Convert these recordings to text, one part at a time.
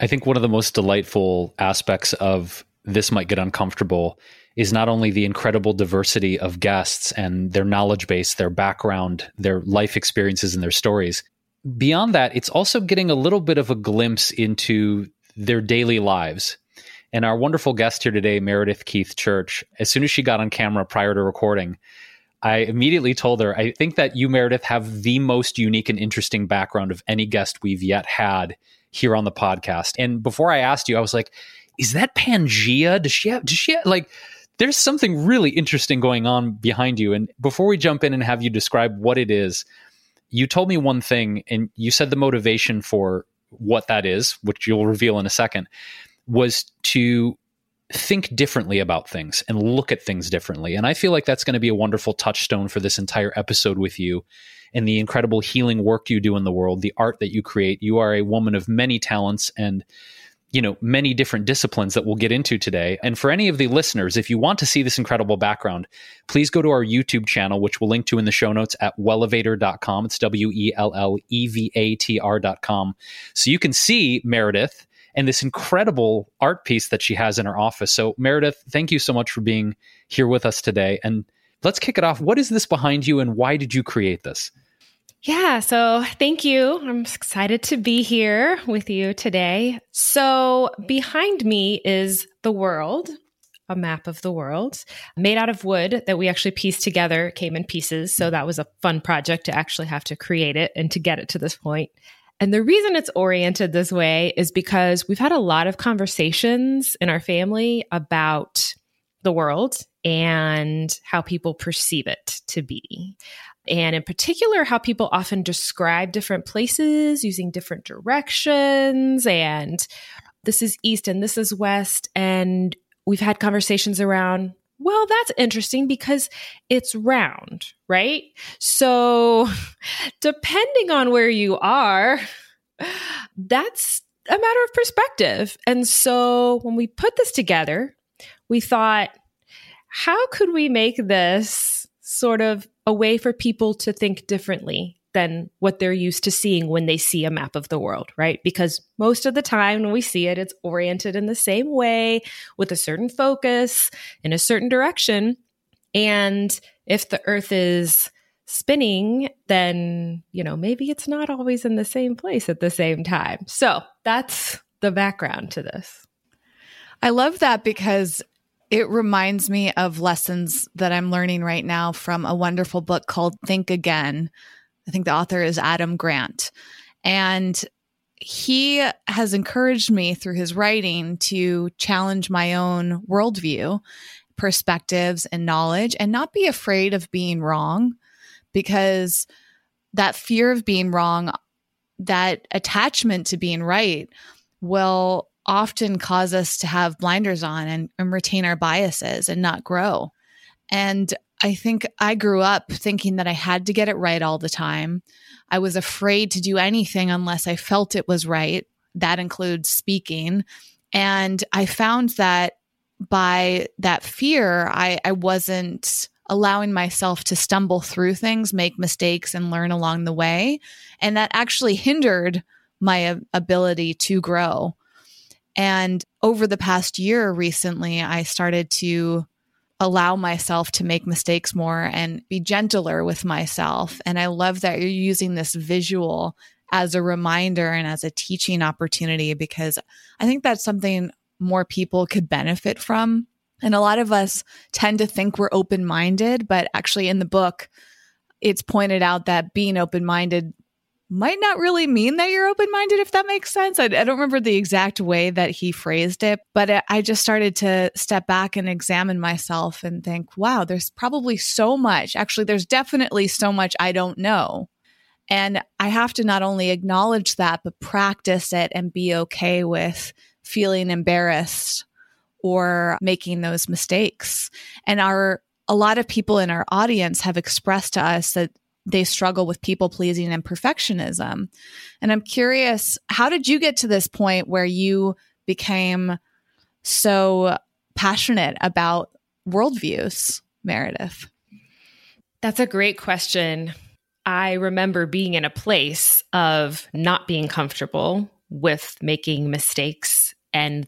I think one of the most delightful aspects of this might get uncomfortable is not only the incredible diversity of guests and their knowledge base, their background, their life experiences, and their stories. Beyond that, it's also getting a little bit of a glimpse into their daily lives. And our wonderful guest here today, Meredith Keith Church, as soon as she got on camera prior to recording, I immediately told her, I think that you, Meredith, have the most unique and interesting background of any guest we've yet had here on the podcast. And before I asked you, I was like, is that Pangea? Does she have, does she have, like, there's something really interesting going on behind you. And before we jump in and have you describe what it is, you told me one thing and you said the motivation for what that is, which you'll reveal in a second, was to think differently about things and look at things differently. And I feel like that's going to be a wonderful touchstone for this entire episode with you and the incredible healing work you do in the world, the art that you create. You are a woman of many talents and you know many different disciplines that we'll get into today. And for any of the listeners if you want to see this incredible background please go to our youtube channel which we'll link to in the show notes at wellevatr.com it's w-e-l-l-e-v-a-t-r.com so you can see meredith and this incredible art piece that she has in her office. So meredith thank you so much for being here with us today. And let's kick it off what is this behind you and why did you create this yeah, so thank you. I'm excited to be here with you today. So, behind me is the world, a map of the world made out of wood that we actually pieced together, came in pieces. So, that was a fun project to actually have to create it and to get it to this point. And the reason it's oriented this way is because we've had a lot of conversations in our family about the world and how people perceive it to be and in particular, how people often describe different places using different directions. And this is east and this is west. And we've had conversations around, well, that's interesting because it's round, right? So, depending on where you are, that's a matter of perspective. And so, when we put this together, we thought, how could we make this sort of a way for people to think differently than what they're used to seeing when they see a map of the world, right? Because most of the time when we see it, it's oriented in the same way with a certain focus in a certain direction. And if the earth is spinning, then, you know, maybe it's not always in the same place at the same time. So that's the background to this. I love that because it reminds me of lessons that I'm learning right now from a wonderful book called Think Again. I think the author is Adam Grant. And he has encouraged me through his writing to challenge my own worldview, perspectives, and knowledge, and not be afraid of being wrong because that fear of being wrong, that attachment to being right, will often cause us to have blinders on and, and retain our biases and not grow. And I think I grew up thinking that I had to get it right all the time. I was afraid to do anything unless I felt it was right. That includes speaking. And I found that by that fear, I, I wasn't allowing myself to stumble through things, make mistakes, and learn along the way. And that actually hindered my ability to grow. And over the past year recently, I started to allow myself to make mistakes more and be gentler with myself. And I love that you're using this visual as a reminder and as a teaching opportunity because I think that's something more people could benefit from. And a lot of us tend to think we're open minded, but actually, in the book, it's pointed out that being open minded might not really mean that you're open minded, if that makes sense. I, I, don't remember the exact way that he phrased it, but it, I just started to step back and examine myself and think, wow, there's probably so much. Actually, there's definitely so much I don't know. And I have to not only acknowledge that, but practice it and be okay with feeling embarrassed or making those mistakes. And our a lot of people in our audience have expressed to us that they struggle with people pleasing and perfectionism. And I'm curious, how did you get to this point where you became so passionate about worldviews, Meredith? That's a great question. I remember being in a place of not being comfortable with making mistakes and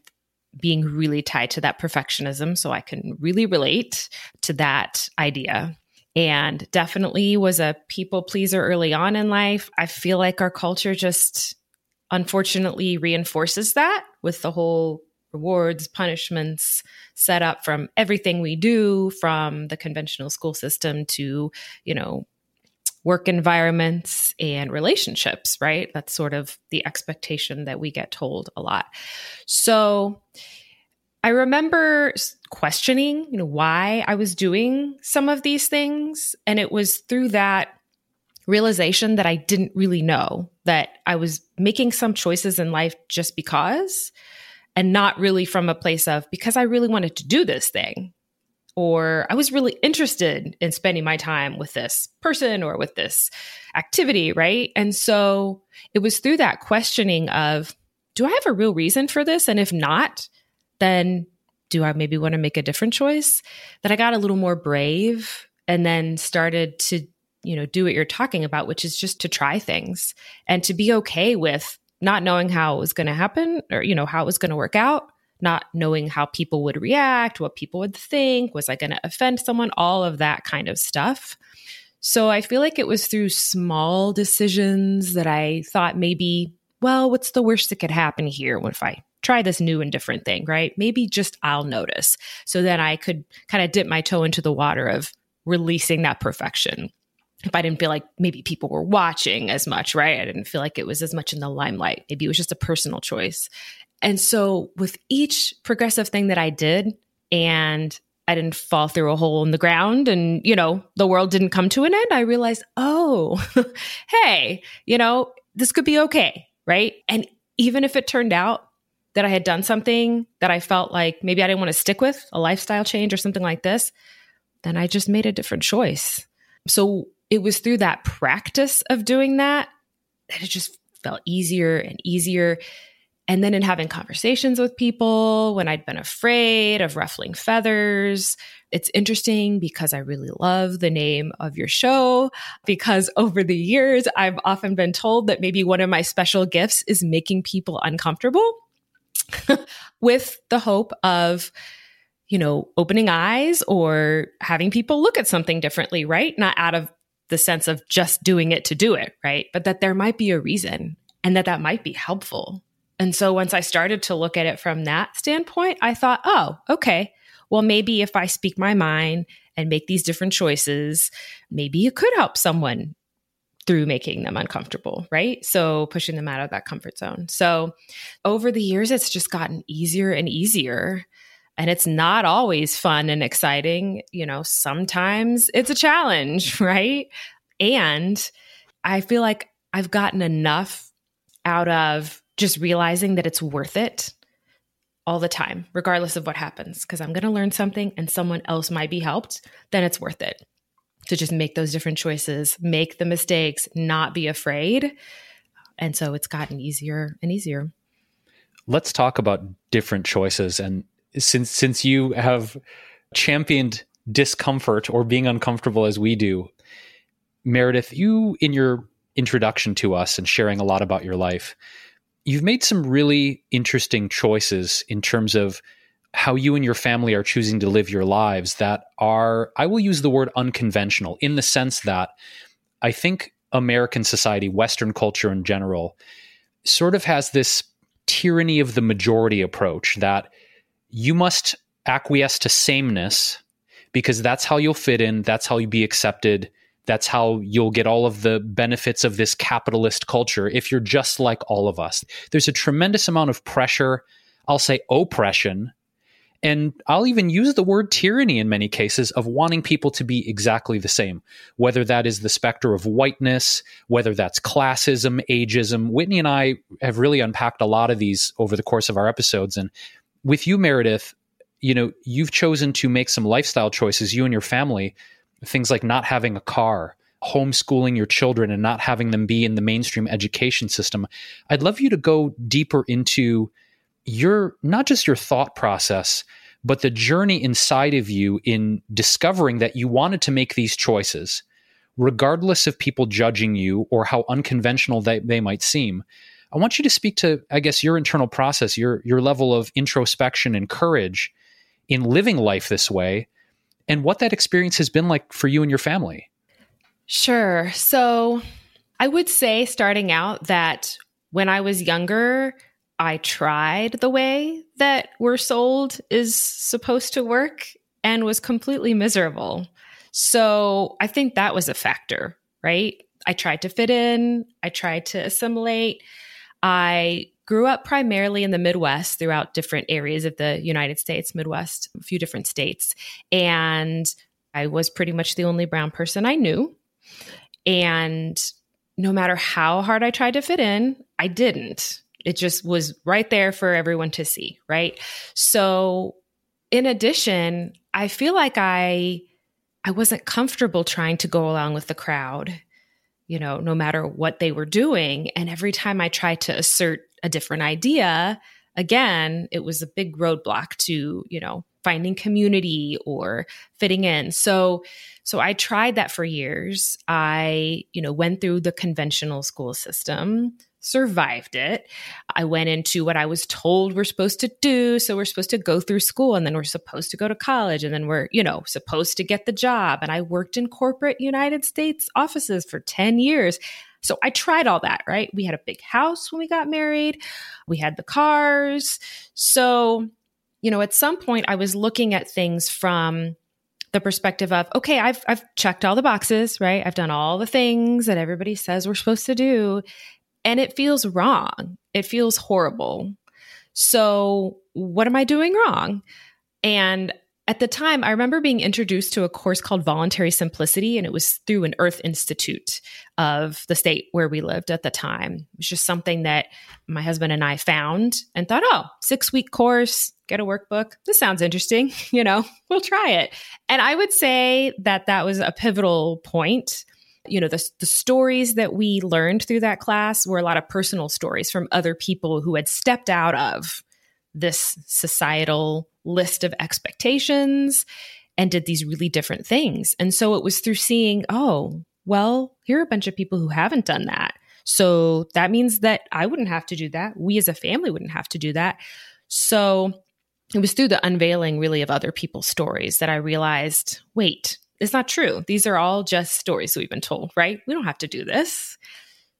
being really tied to that perfectionism. So I can really relate to that idea. And definitely was a people pleaser early on in life. I feel like our culture just unfortunately reinforces that with the whole rewards, punishments set up from everything we do, from the conventional school system to, you know, work environments and relationships, right? That's sort of the expectation that we get told a lot. So I remember questioning, you know, why I was doing some of these things. And it was through that realization that I didn't really know that I was making some choices in life just because and not really from a place of because I really wanted to do this thing or I was really interested in spending my time with this person or with this activity, right? And so it was through that questioning of, do I have a real reason for this? And if not, then do I maybe want to make a different choice? That I got a little more brave and then started to, you know, do what you're talking about, which is just to try things and to be okay with not knowing how it was going to happen or, you know, how it was going to work out not knowing how people would react, what people would think, was I going to offend someone, all of that kind of stuff. So I feel like it was through small decisions that I thought maybe, well, what's the worst that could happen here if I try this new and different thing, right? Maybe just I'll notice. So then I could kind of dip my toe into the water of releasing that perfection. If I didn't feel like maybe people were watching as much, right? I didn't feel like it was as much in the limelight. Maybe it was just a personal choice. And so with each progressive thing that I did, and I didn't fall through a hole in the ground and, you know, the world didn't come to an end, I realized, oh, hey, you know, this could be okay. Right. And even if it turned out that I had done something that I felt like maybe I didn't want to stick with, a lifestyle change or something like this, then I just made a different choice. So it was through that practice of doing that that it just felt easier and easier and then in having conversations with people when I'd been afraid of ruffling feathers, it's interesting because I really love the name of your show. Because over the years, I've often been told that maybe one of my special gifts is making people uncomfortable with the hope of, you know, opening eyes or having people look at something differently, right? Not out of the sense of just doing it to do it, right? But that there might be a reason and that that might be helpful and so once I started to look at it from that standpoint, I thought, oh, okay, well, maybe if I speak my mind and make these different choices, maybe it could help someone through making them uncomfortable, right? So pushing them out of that comfort zone. So over the years, it's just gotten easier and easier. And it's not always fun and exciting. You know, sometimes it's a challenge, right? And I feel like I've gotten enough out of just realizing that it's worth it all the time, regardless of what happens, because I'm going to learn something and someone else might be helped, then it's worth it to just make those different choices, make the mistakes, not be afraid. And so it's gotten easier and easier. Let's talk about different choices. And since since you have championed discomfort or being uncomfortable as we do, Meredith, you in your introduction to us and sharing a lot about your life, you've made some really interesting choices in terms of how you and your family are choosing to live your lives that are, I will use the word unconventional in the sense that I think American society, Western culture in general, sort of has this tyranny of the majority approach that you must acquiesce to sameness because that's how you'll fit in, that's how you'll be accepted that's how you'll get all of the benefits of this capitalist culture if you're just like all of us. There's a tremendous amount of pressure, I'll say oppression, and I'll even use the word tyranny in many cases of wanting people to be exactly the same, whether that is the specter of whiteness, whether that's classism, ageism. Whitney and I have really unpacked a lot of these over the course of our episodes. And with you, Meredith, you know, you've chosen to make some lifestyle choices, you and your family, things like not having a car, homeschooling your children and not having them be in the mainstream education system. I'd love you to go deeper into your not just your thought process, but the journey inside of you in discovering that you wanted to make these choices, regardless of people judging you or how unconventional they, they might seem. I want you to speak to, I guess, your internal process, your your level of introspection and courage in living life this way, and what that experience has been like for you and your family. Sure. So I would say starting out that when I was younger, I tried the way that we're sold is supposed to work and was completely miserable. So I think that was a factor, right? I tried to fit in, I tried to assimilate. I grew up primarily in the Midwest throughout different areas of the United States, Midwest, a few different states. And I was pretty much the only brown person I knew. And no matter how hard I tried to fit in, I didn't. It just was right there for everyone to see, right? So, in addition, I feel like I I wasn't comfortable trying to go along with the crowd, you know, no matter what they were doing, and every time I tried to assert a different idea, again, it was a big roadblock to, you know, finding community or fitting in. So so I tried that for years. I, you know, went through the conventional school system, survived it. I went into what I was told we're supposed to do. So we're supposed to go through school and then we're supposed to go to college and then we're, you know, supposed to get the job. And I worked in corporate United States offices for 10 years. So I tried all that, right? We had a big house when we got married. We had the cars. So, you know, at some point I was looking at things from the perspective of okay i've i've checked all the boxes right i've done all the things that everybody says we're supposed to do and it feels wrong it feels horrible so what am i doing wrong and at the time, I remember being introduced to a course called Voluntary Simplicity, and it was through an Earth Institute of the state where we lived at the time. It was just something that my husband and I found and thought, oh, six week course, get a workbook. This sounds interesting. You know, we'll try it. And I would say that that was a pivotal point. You know, the, the stories that we learned through that class were a lot of personal stories from other people who had stepped out of this societal list of expectations and did these really different things. And so it was through seeing, oh, well, here are a bunch of people who haven't done that. So that means that I wouldn't have to do that. We as a family wouldn't have to do that. So it was through the unveiling, really, of other people's stories that I realized wait, it's not true. These are all just stories we've been told, right? We don't have to do this.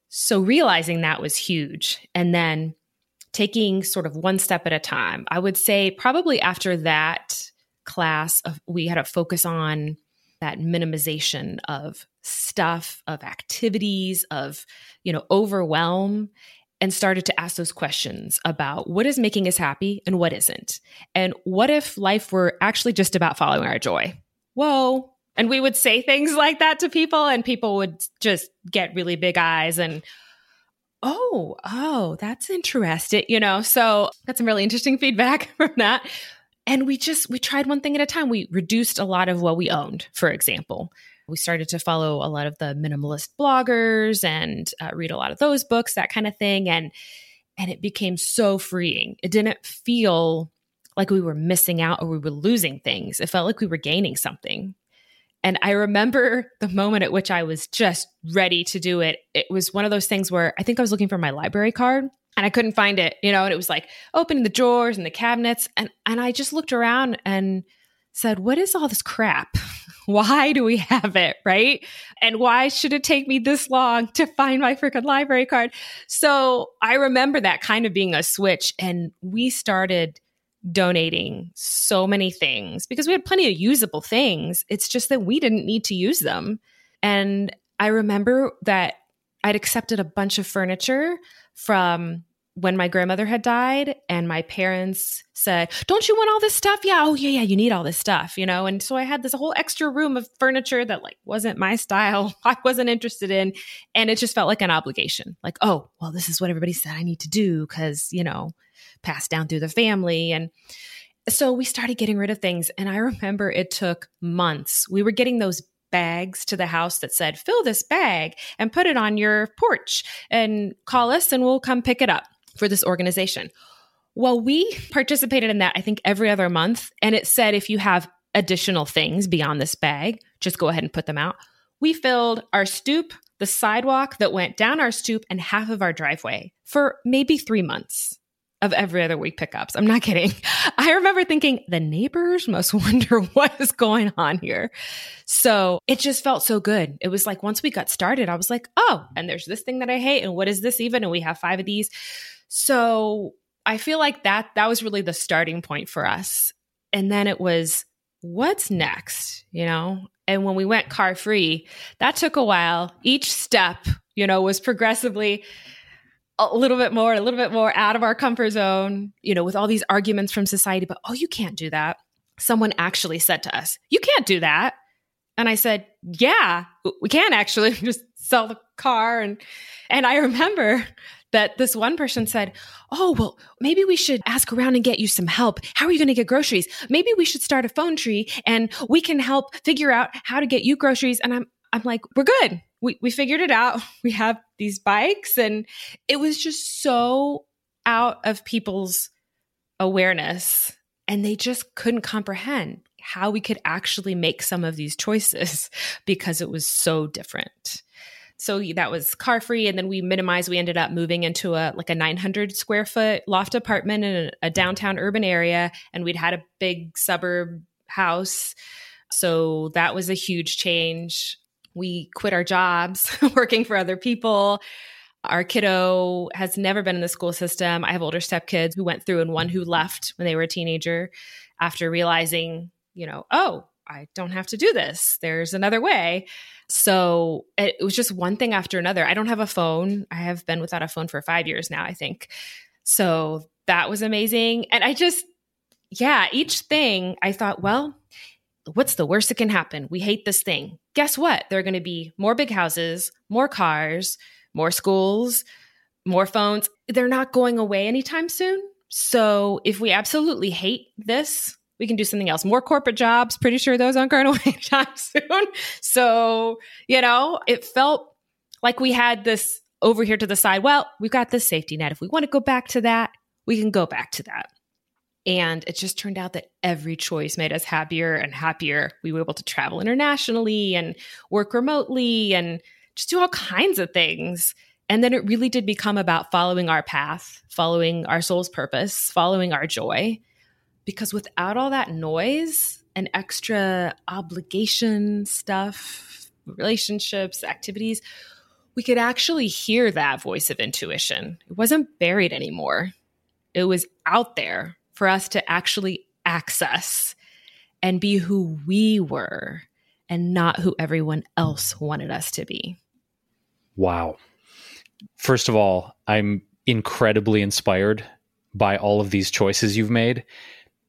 So realizing that was huge. And then taking sort of one step at a time. I would say probably after that class, of, we had a focus on that minimization of stuff, of activities, of you know overwhelm, and started to ask those questions about what is making us happy and what isn't, and what if life were actually just about following our joy. Whoa. And we would say things like that to people, and people would just get really big eyes and, oh, oh, that's interesting. You know, so got some really interesting feedback from that. And we just, we tried one thing at a time. We reduced a lot of what we owned, for example. We started to follow a lot of the minimalist bloggers and uh, read a lot of those books, that kind of thing. And, and it became so freeing. It didn't feel like we were missing out or we were losing things. It felt like we were gaining something. And I remember the moment at which I was just ready to do it. It was one of those things where I think I was looking for my library card and I couldn't find it, you know, and it was like opening the drawers and the cabinets. And, and I just looked around and said, What is all this crap? why do we have it? Right. And why should it take me this long to find my freaking library card? So I remember that kind of being a switch. And we started donating so many things because we had plenty of usable things. It's just that we didn't need to use them. And I remember that I'd accepted a bunch of furniture from when my grandmother had died and my parents said, "Don't you want all this stuff?" Yeah, oh yeah, yeah, you need all this stuff, you know. And so I had this whole extra room of furniture that like wasn't my style. I wasn't interested in, and it just felt like an obligation. Like, "Oh, well, this is what everybody said I need to do cuz, you know, passed down through the family." And so we started getting rid of things, and I remember it took months. We were getting those bags to the house that said, fill this bag and put it on your porch and call us and we'll come pick it up for this organization. Well, we participated in that, I think, every other month. And it said if you have additional things beyond this bag, just go ahead and put them out. We filled our stoop, the sidewalk that went down our stoop, and half of our driveway for maybe three months of every other week pickups. I'm not kidding. I remember thinking the neighbors must wonder what is going on here. So it just felt so good. It was like once we got started, I was like, oh, and there's this thing that I hate. And what is this even? And we have five of these. So I feel like that that was really the starting point for us. And then it was what's next, you know? And when we went car free, that took a while. Each step, you know, was progressively a little bit more, a little bit more out of our comfort zone, you know, with all these arguments from society, but oh, you can't do that. Someone actually said to us, You can't do that. And I said, Yeah, we can actually just sell the car. And and I remember that this one person said, Oh, well, maybe we should ask around and get you some help. How are you going to get groceries? Maybe we should start a phone tree and we can help figure out how to get you groceries. And I'm, I'm like, we're good. We, we figured it out. We have these bikes. And it was just so out of people's awareness. And they just couldn't comprehend how we could actually make some of these choices because it was so different. So that was car free. And then we minimized, we ended up moving into a like a 900 square foot loft apartment in a, a downtown urban area. And we'd had a big suburb house. So that was a huge change. We quit our jobs working for other people. Our kiddo has never been in the school system. I have older stepkids who went through and one who left when they were a teenager after realizing, you know, oh, I don't have to do this. There's another way. So it, was just one thing after another. I don't have a phone. I have been without a phone for five years now, I think. So that was amazing. And I just, yeah, each thing I thought, well, what's the worst that can happen? We hate this thing. Guess what? There are going to be more big houses, more cars, more schools, more phones. They're not going away anytime soon. So if we absolutely hate this, we can do something else. More corporate jobs. Pretty sure those aren't going away anytime soon. So, you know, it felt like we had this over here to the side. Well, we've got this safety net. If we want to go back to that, we can go back to that. And it just turned out that every choice made us happier and happier. We were able to travel internationally and work remotely and just do all kinds of things. And then it really did become about following our path, following our soul's purpose, following our joy because without all that noise and extra obligation stuff, relationships, activities, we could actually hear that voice of intuition. It wasn't buried anymore, it was out there for us to actually access and be who we were and not who everyone else wanted us to be. Wow. First of all, I'm incredibly inspired by all of these choices you've made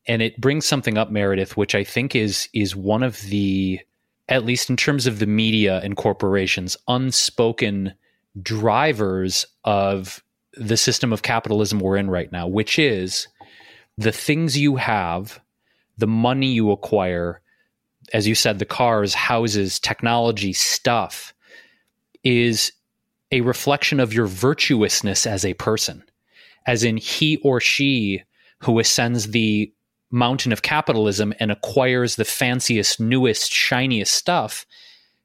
and it brings something up meredith which i think is is one of the at least in terms of the media and corporations unspoken drivers of the system of capitalism we're in right now which is the things you have the money you acquire as you said the cars houses technology stuff is a reflection of your virtuousness as a person as in he or she who ascends the mountain of capitalism and acquires the fanciest, newest, shiniest stuff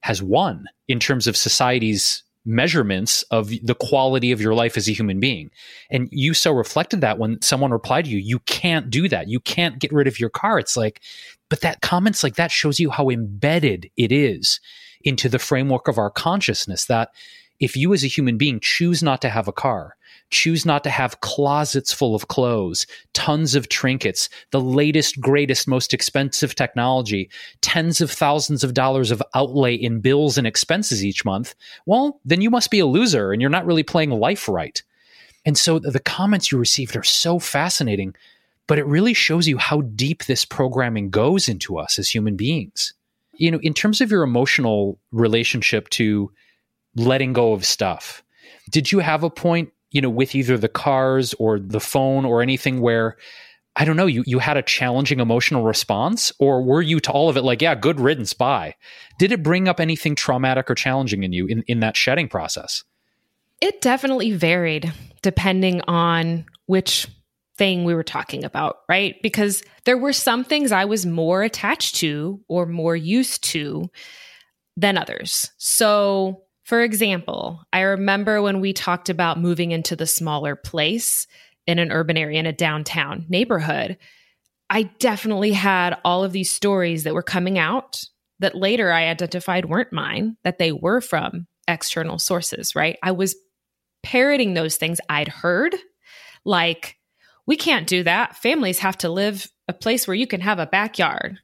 has won in terms of society's measurements of the quality of your life as a human being. And you so reflected that when someone replied to you, you can't do that. You can't get rid of your car. It's like, but that comments like that shows you how embedded it is into the framework of our consciousness that if you as a human being choose not to have a car, choose not to have closets full of clothes, tons of trinkets, the latest, greatest, most expensive technology, tens of thousands of dollars of outlay in bills and expenses each month, well, then you must be a loser and you're not really playing life right. And so the comments you received are so fascinating, but it really shows you how deep this programming goes into us as human beings. You know, in terms of your emotional relationship to letting go of stuff, did you have a point, you know, with either the cars or the phone or anything where I don't know, you you had a challenging emotional response or were you to all of it like, yeah, good riddance, bye? Did it bring up anything traumatic or challenging in you in, in that shedding process? It definitely varied depending on which thing we were talking about, right? Because there were some things I was more attached to or more used to than others. So, for example, I remember when we talked about moving into the smaller place in an urban area, in a downtown neighborhood, I definitely had all of these stories that were coming out that later I identified weren't mine, that they were from external sources, right? I was parroting those things I'd heard, like, we can't do that. Families have to live a place where you can have a backyard.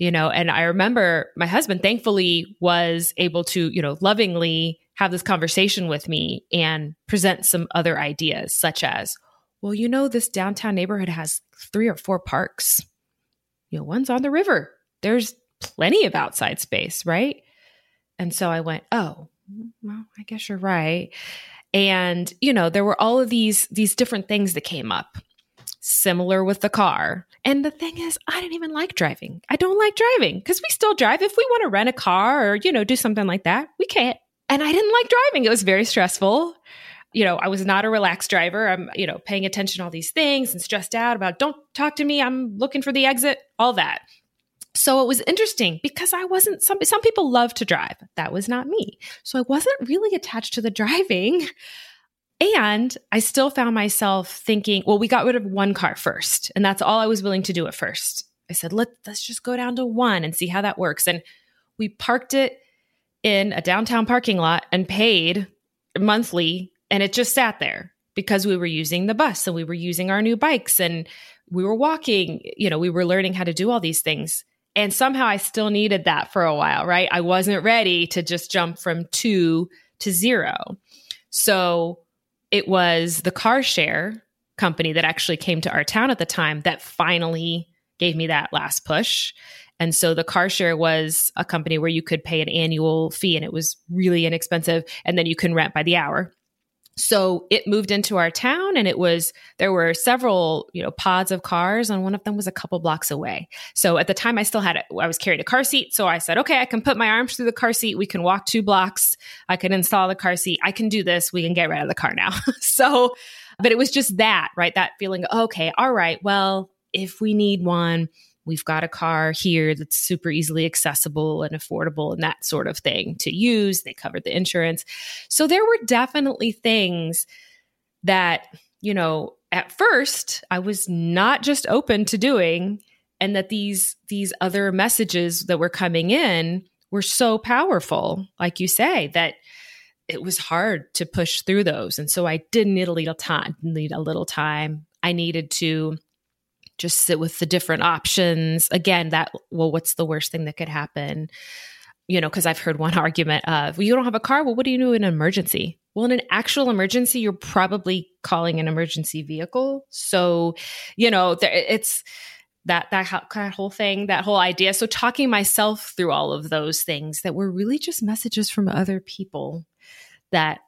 You know, and I remember my husband thankfully was able to, you know, lovingly have this conversation with me and present some other ideas, such as, well, you know, this downtown neighborhood has three or four parks. You know, one's on the river. There's plenty of outside space, right? And so I went, oh, well, I guess you're right. And, you know, there were all of these these different things that came up. Similar with the car. And the thing is, I didn't even like driving. I don't like driving because we still drive. If we want to rent a car or, you know, do something like that, we can't. And I didn't like driving. It was very stressful. You know, I was not a relaxed driver. I'm, you know, paying attention to all these things and stressed out about don't talk to me. I'm looking for the exit, all that. So it was interesting because I wasn't some some people love to drive. That was not me. So I wasn't really attached to the driving. And I still found myself thinking, well, we got rid of one car first, and that's all I was willing to do at first. I said, Let, let's just go down to one and see how that works. And we parked it in a downtown parking lot and paid monthly and it just sat there because we were using the bus and we were using our new bikes and we were walking you know we were learning how to do all these things and somehow i still needed that for a while right i wasn't ready to just jump from 2 to 0 so it was the car share company that actually came to our town at the time that finally gave me that last push and so the car share was a company where you could pay an annual fee and it was really inexpensive. And then you can rent by the hour. So it moved into our town and it was, there were several, you know, pods of cars and one of them was a couple blocks away. So at the time I still had I was carried a car seat. So I said, okay, I can put my arms through the car seat. We can walk two blocks. I can install the car seat. I can do this. We can get rid of the car now. so, but it was just that, right? That feeling, okay, all right, well, if we need one, we've got a car here that's super easily accessible and affordable and that sort of thing to use. They covered the insurance. So there were definitely things that, you know, at first I was not just open to doing and that these these other messages that were coming in were so powerful like you say that it was hard to push through those and so I did need a little time need a little time I needed to just sit with the different options. Again, that, well, what's the worst thing that could happen? You know, because I've heard one argument of, well, you don't have a car. Well, what do you do in an emergency? Well, in an actual emergency, you're probably calling an emergency vehicle. So, you know, it's that that that whole thing, that whole idea. So, talking myself through all of those things that were really just messages from other people that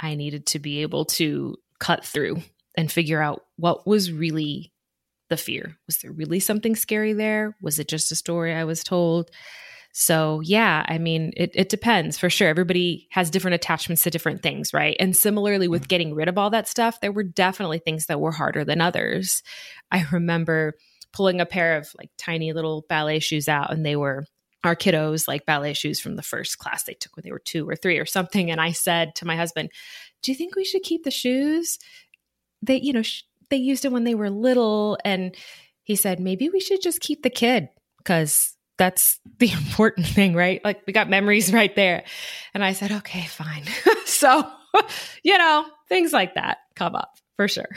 I needed to be able to cut through and figure out what was really the fear. Was there really something scary there? Was it just a story I was told? So, yeah, I mean, it, it depends for sure. Everybody has different attachments to different things, right? And similarly, with mm-hmm. getting rid of all that stuff, there were definitely things that were harder than others. I remember pulling a pair of like tiny little ballet shoes out, and they were our kiddos like ballet shoes from the first class they took when they were two or three or something. And I said to my husband, Do you think we should keep the shoes? They, you know, sh- they used it when they were little. And he said, maybe we should just keep the kid because that's the important thing, right? Like we got memories right there. And I said, okay, fine. so, you know, things like that come up for sure.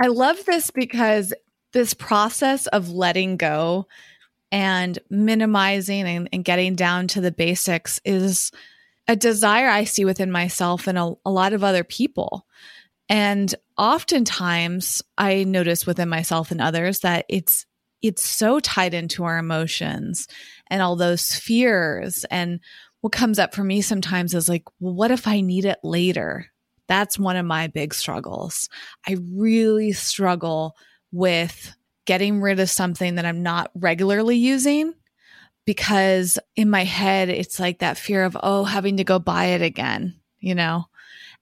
I love this because this process of letting go and minimizing and, and, getting down to the basics is a desire I see within myself and a, a lot of other people And oftentimes I notice within myself and others that it's it's so tied into our emotions and all those fears and what comes up for me sometimes is like, well, what if I need it later? That's one of my big struggles. I really struggle with getting rid of something that I'm not regularly using because in my head, it's like that fear of, oh, having to go buy it again, you know?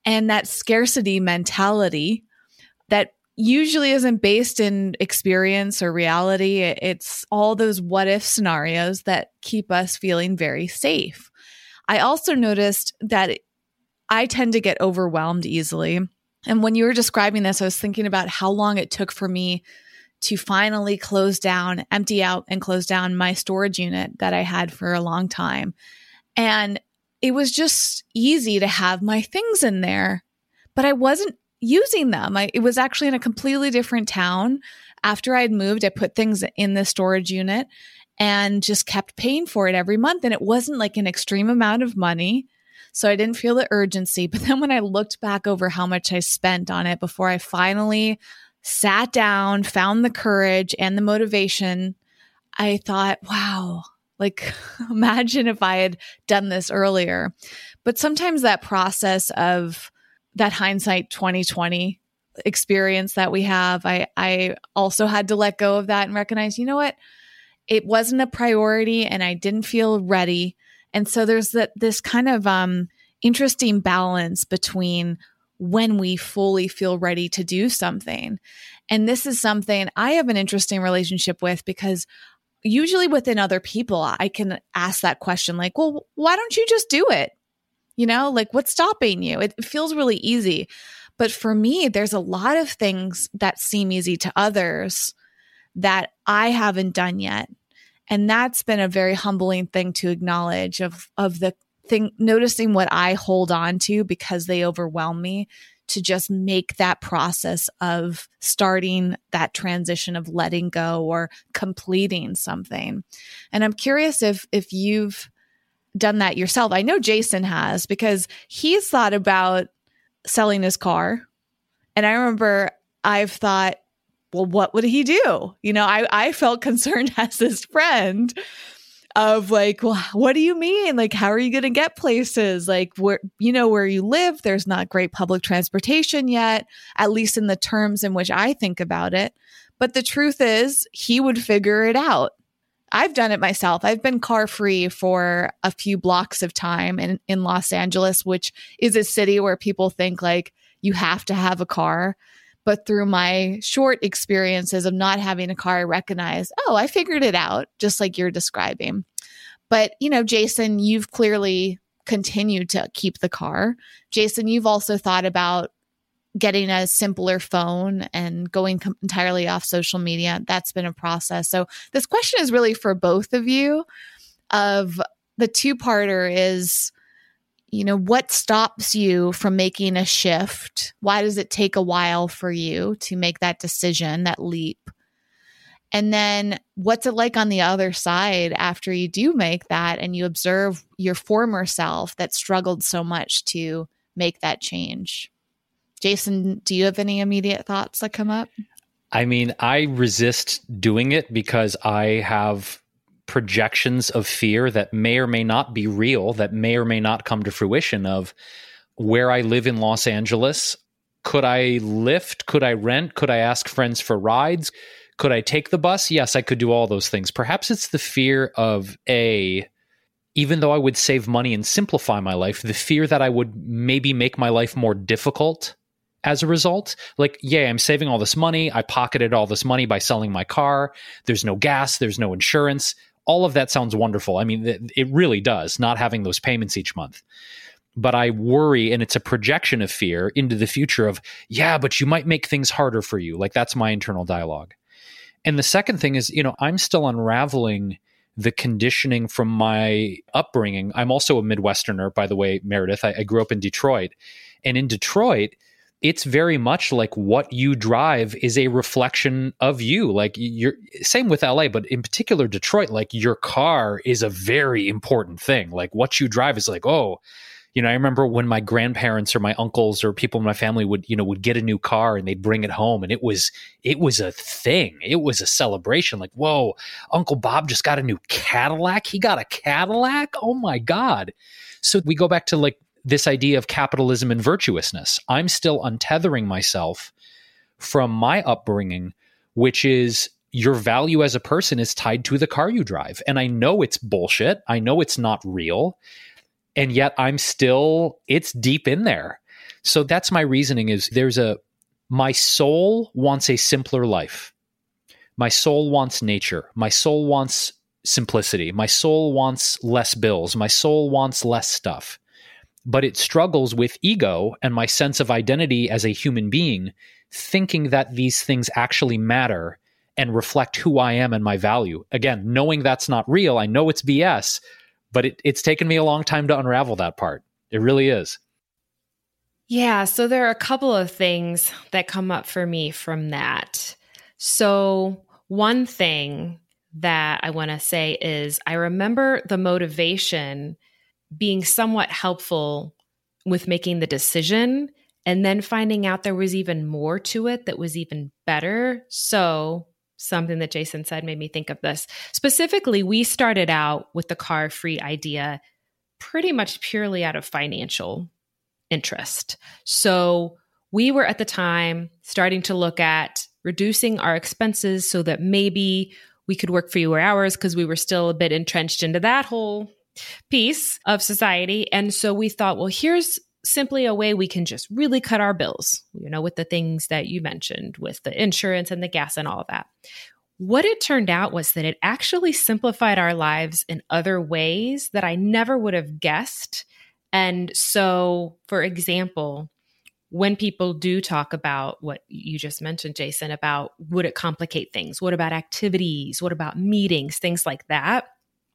And that scarcity mentality that usually isn't based in experience or reality. It's all those what if scenarios that keep us feeling very safe. I also noticed that I tend to get overwhelmed easily. And when you were describing this, I was thinking about how long it took for me to finally close down, empty out, and close down my storage unit that I had for a long time. And it was just easy to have my things in there, but I wasn't using them. I, it was actually in a completely different town. After I'd moved, I put things in the storage unit and just kept paying for it every month. And it wasn't like an extreme amount of money. So I didn't feel the urgency. But then when I looked back over how much I spent on it before I finally sat down, found the courage and the motivation, I thought, wow, like imagine if I had done this earlier. But sometimes that process of that hindsight 2020 experience that we have, I I also had to let go of that and recognize, you know what? It wasn't a priority and I didn't feel ready. And so there's that this kind of um interesting balance between when we fully feel ready to do something. And this is something I have an interesting relationship with because usually within other people, I can ask that question like, well, why don't you just do it? You know, like what's stopping you? It feels really easy. But for me, there's a lot of things that seem easy to others that I haven't done yet. And that's been a very humbling thing to acknowledge of of the thing noticing what I hold on to because they overwhelm me to just make that process of starting that transition of letting go or completing something. And I'm curious if if you've done that yourself. I know Jason has because he's thought about selling his car. And I remember I've thought, well, what would he do? You know, I, I felt concerned as his friend of like, well, what do you mean? Like, how are you going to get places? Like, where, you know, where you live, there's not great public transportation yet, at least in the terms in which I think about it. But the truth is, he would figure it out. I've done it myself. I've been car free for a few blocks of time in, in Los Angeles, which is a city where people think like you have to have a car. But through my short experiences of not having a car, I recognize, oh, I figured it out, just like you're describing. But, you know, Jason, you've clearly continued to keep the car. Jason, you've also thought about getting a simpler phone and going com- entirely off social media. That's been a process. So this question is really for both of you of the two-parter is you know, what stops you from making a shift? Why does it take a while for you to make that decision, that leap? And then what's it like on the other side after you do make that and you observe your former self that struggled so much to make that change? Jason, do you have any immediate thoughts that come up? I mean, I resist doing it because I have projections of fear that may or may not be real, that may or may not come to fruition of where I live in Los Angeles. Could I Lyft? Could I rent? Could I ask friends for rides? Could I take the bus? Yes, I could do all those things. Perhaps it's the fear of A, even though I would save money and simplify my life, the fear that I would maybe make my life more difficult as a result. Like, yeah, I'm saving all this money. I pocketed all this money by selling my car. There's no gas, there's no insurance all of that sounds wonderful. I mean, it really does, not having those payments each month. But I worry, and it's a projection of fear into the future of, yeah, but you might make things harder for you. Like that's my internal dialogue. And the second thing is, you know, I'm still unraveling the conditioning from my upbringing. I'm also a Midwesterner, by the way, Meredith. I, I grew up in Detroit. And in Detroit, it's very much like what you drive is a reflection of you. Like you're same with LA, but in particular Detroit, like your car is a very important thing. Like what you drive is like, oh, you know, I remember when my grandparents or my uncles or people in my family would, you know, would get a new car and they'd bring it home and it was it was a thing. It was a celebration. Like, whoa, Uncle Bob just got a new Cadillac. He got a Cadillac. Oh my God. So we go back to like this idea of capitalism and virtuousness. I'm still untethering myself from my upbringing, which is your value as a person is tied to the car you drive. And I know it's bullshit. I know it's not real and yet I'm still it's deep in there. So that's my reasoning is there's a my soul wants a simpler life. My soul wants nature. My soul wants simplicity. My soul wants less bills. My soul wants less stuff. But it struggles with ego and my sense of identity as a human being, thinking that these things actually matter and reflect who I am and my value. Again, knowing that's not real, I know it's BS, but it, it's taken me a long time to unravel that part. It really is. Yeah. So there are a couple of things that come up for me from that. So, one thing that I want to say is I remember the motivation being somewhat helpful with making the decision and then finding out there was even more to it that was even better. So, something that Jason said made me think of this. Specifically, we started out with the car free idea pretty much purely out of financial interest. So we were at the time starting to look at reducing our expenses so that maybe we could work fewer hours because we were still a bit entrenched into that whole piece of society. And so we thought, well, here's simply a way we can just really cut our bills, you know, with the things that you mentioned, with the insurance and the gas and all of that. What it turned out was that it actually simplified our lives in other ways that I never would have guessed. And so, for example, when people do talk about what you just mentioned, Jason, about would it complicate things? What about activities? What about meetings? Things like that.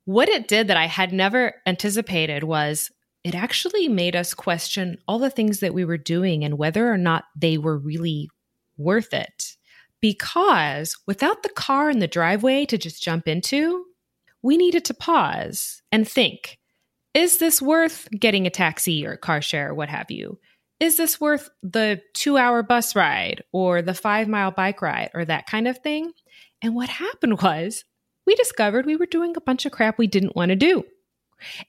What it did that I had never anticipated was it actually made us question all the things that we were doing and whether or not they were really worth it. Because without the car in the driveway to just jump into, we needed to pause and think is this worth getting a taxi or car share or what have you? Is this worth the two hour bus ride or the five mile bike ride or that kind of thing? And what happened was we discovered we were doing a bunch of crap we didn't want to do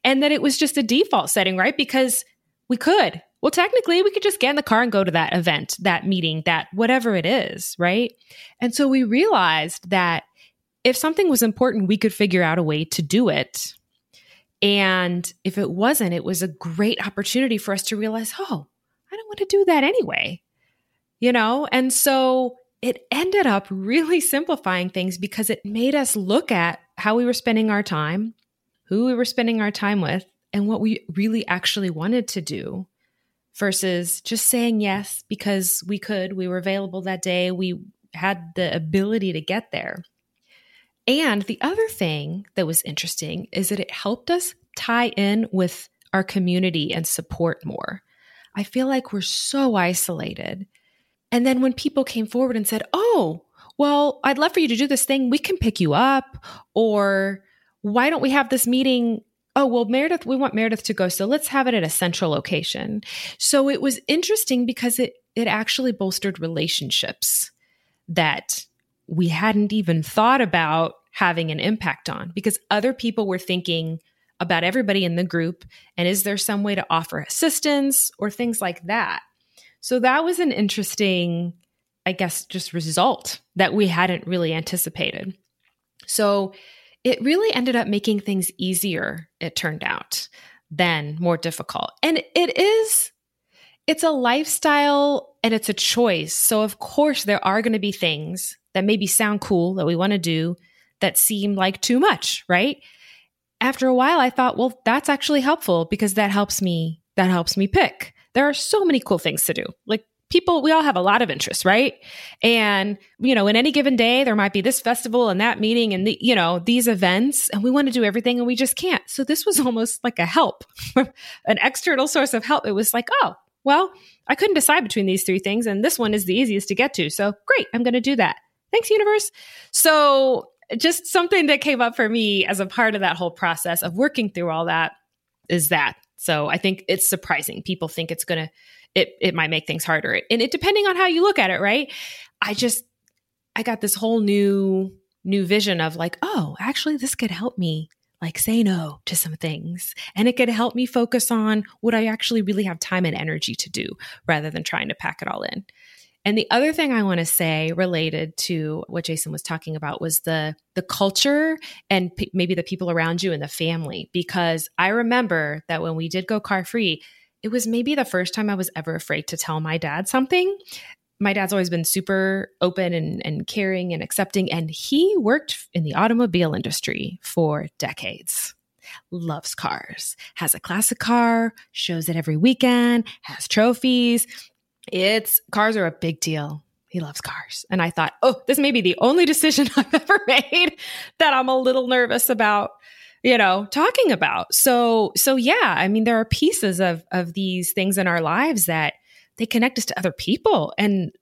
and that it was just a default setting, right? Because we could. Well, technically, we could just get in the car and go to that event, that meeting, that whatever it is, right? And so we realized that if something was important, we could figure out a way to do it. And if it wasn't, it was a great opportunity for us to realize, oh, I don't want to do that anyway. You know? And so it ended up really simplifying things because it made us look at how we were spending our time who we were spending our time with, and what we really actually wanted to do versus just saying yes because we could, we were available that day, we had the ability to get there. And the other thing that was interesting is that it helped us tie in with our community and support more. I feel like we're so isolated. And then when people came forward and said, Oh, well, I'd love for you to do this thing, we can pick you up, or why don't we have this meeting? Oh, well, Meredith, we want Meredith to go. So let's have it at a central location. So it was interesting because it, it actually bolstered relationships that we hadn't even thought about having an impact on because other people were thinking about everybody in the group and is there some way to offer assistance or things like that. So that was an interesting, I guess, just result that we hadn't really anticipated. So it really ended up making things easier, it turned out, than more difficult. And it is, it's a lifestyle and it's a choice. So, of course, there are going to be things that maybe sound cool that we want to do that seem like too much, right? After a while, I thought, well, that's actually helpful because that helps me, that helps me pick. There are so many cool things to do. Like people we all have a lot of interests right? And you know in any given day there might be this festival and that meeting and the, you know these events and we want to do everything and we just can't. So this was almost like a help an external source of help. It was like oh well i couldn't decide between these three things and this one is the easiest to get to. So great i'm going to do that. Thanks universe. So just something that came up for me as a part of that whole process of working through all that is that So I think it's surprising. People think it's going to, it, it might make things harder. And it, depending on how you look at it, right? I just, I got this whole new, new vision of like, oh, actually, this could help me like say no to some things. And it could help me focus on what I actually really have time and energy to do rather than trying to pack it all in. And the other thing I want to say related to what Jason was talking about was the the culture and p- maybe the people around you and the family. Because I remember that when we did go car free, it was maybe the first time I was ever afraid to tell my dad something. My dad's always been super open and, and caring and accepting, and he worked in the automobile industry for decades. Loves cars, has a classic car, shows it every weekend, has trophies, it's cars are a big deal. He loves cars. And I thought, oh, this may be the only decision I've ever made that I'm a little nervous about, you know, talking about. So, so yeah, I mean, there are pieces of, of these things in our lives that they connect us to other people. And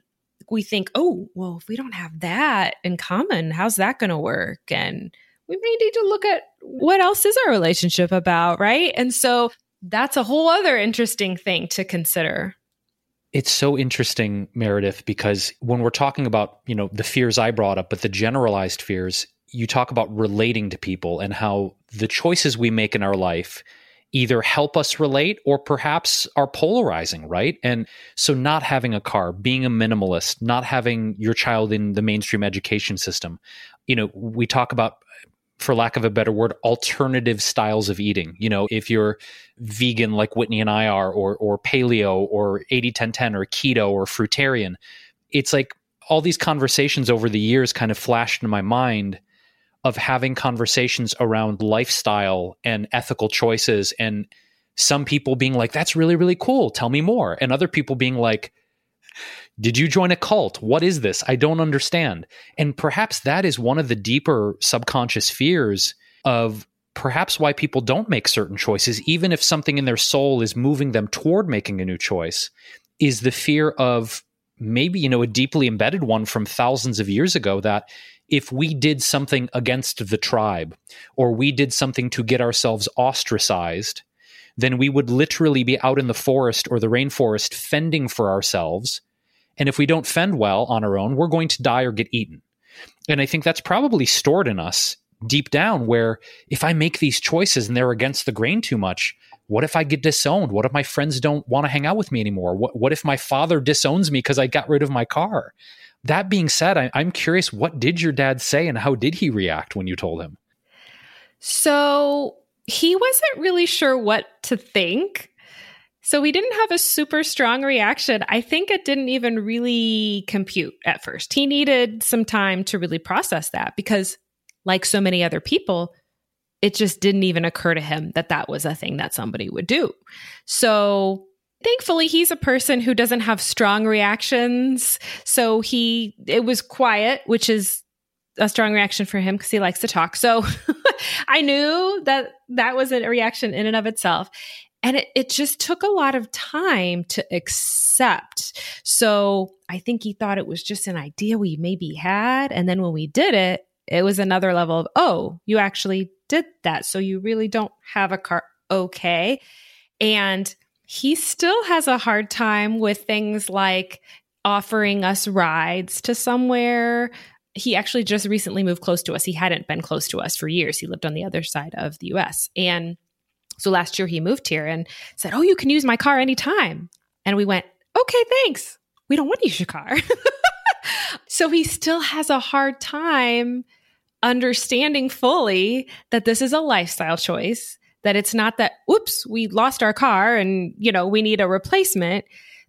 we think, oh, well, if we don't have that in common, how's that going to work? And we may need to look at what else is our relationship about, right? And so that's a whole other interesting thing to consider. It's so interesting, Meredith, because when we're talking about, you know, the fears I brought up, but the generalized fears, you talk about relating to people and how the choices we make in our life either help us relate or perhaps are polarizing, right? And so not having a car, being a minimalist, not having your child in the mainstream education system. You know, we talk about for lack of a better word, alternative styles of eating. You know, if you're vegan like Whitney and I are, or or paleo, or 80-10-10, or keto, or fruitarian, it's like all these conversations over the years kind of flashed in my mind of having conversations around lifestyle and ethical choices and some people being like that's really really cool tell me more and other people being like did you join a cult? What is this? I don't understand. And perhaps that is one of the deeper subconscious fears of perhaps why people don't make certain choices, even if something in their soul is moving them toward making a new choice, is the fear of maybe, you know, a deeply embedded one from thousands of years ago that if we did something against the tribe or we did something to get ourselves ostracized, then we would literally be out in the forest or the rainforest fending for ourselves and if we don't fend well on our own, we're going to die or get eaten. And I think that's probably stored in us deep down where if I make these choices and they're against the grain too much, what if I get disowned? What if my friends don't want to hang out with me anymore? What, what if my father disowns me because I got rid of my car? That being said, I, I'm curious, what did your dad say and how did he react when you told him? So he wasn't really sure what to think. So we didn't have a super strong reaction. I think it didn't even really compute at first. He needed some time to really process that because, like so many other people, it just didn't even occur to him that that was a thing that somebody would do. So thankfully he's a person who doesn't have strong reactions so he it was quiet which is a strong reaction for him because he likes to talk so i knew that that was a reaction in and of itself and it, it just took a lot of time to accept. So I think he thought it was just an idea we maybe had. And then when we did it, it was another level of, oh, you actually did that. So you really don't have a car. Okay. And he still has a hard time with things like offering us rides to somewhere. He actually just recently moved close to us. He hadn't been close to us for years. He lived on the other side of the US. And so last year he moved here and said, Oh, you can use my car anytime. And we went, Okay, thanks. We don't want to use your car. so he still has a hard time understanding fully that this is a lifestyle choice, that it's not that, oops, we lost our car and, you know, we need a replacement.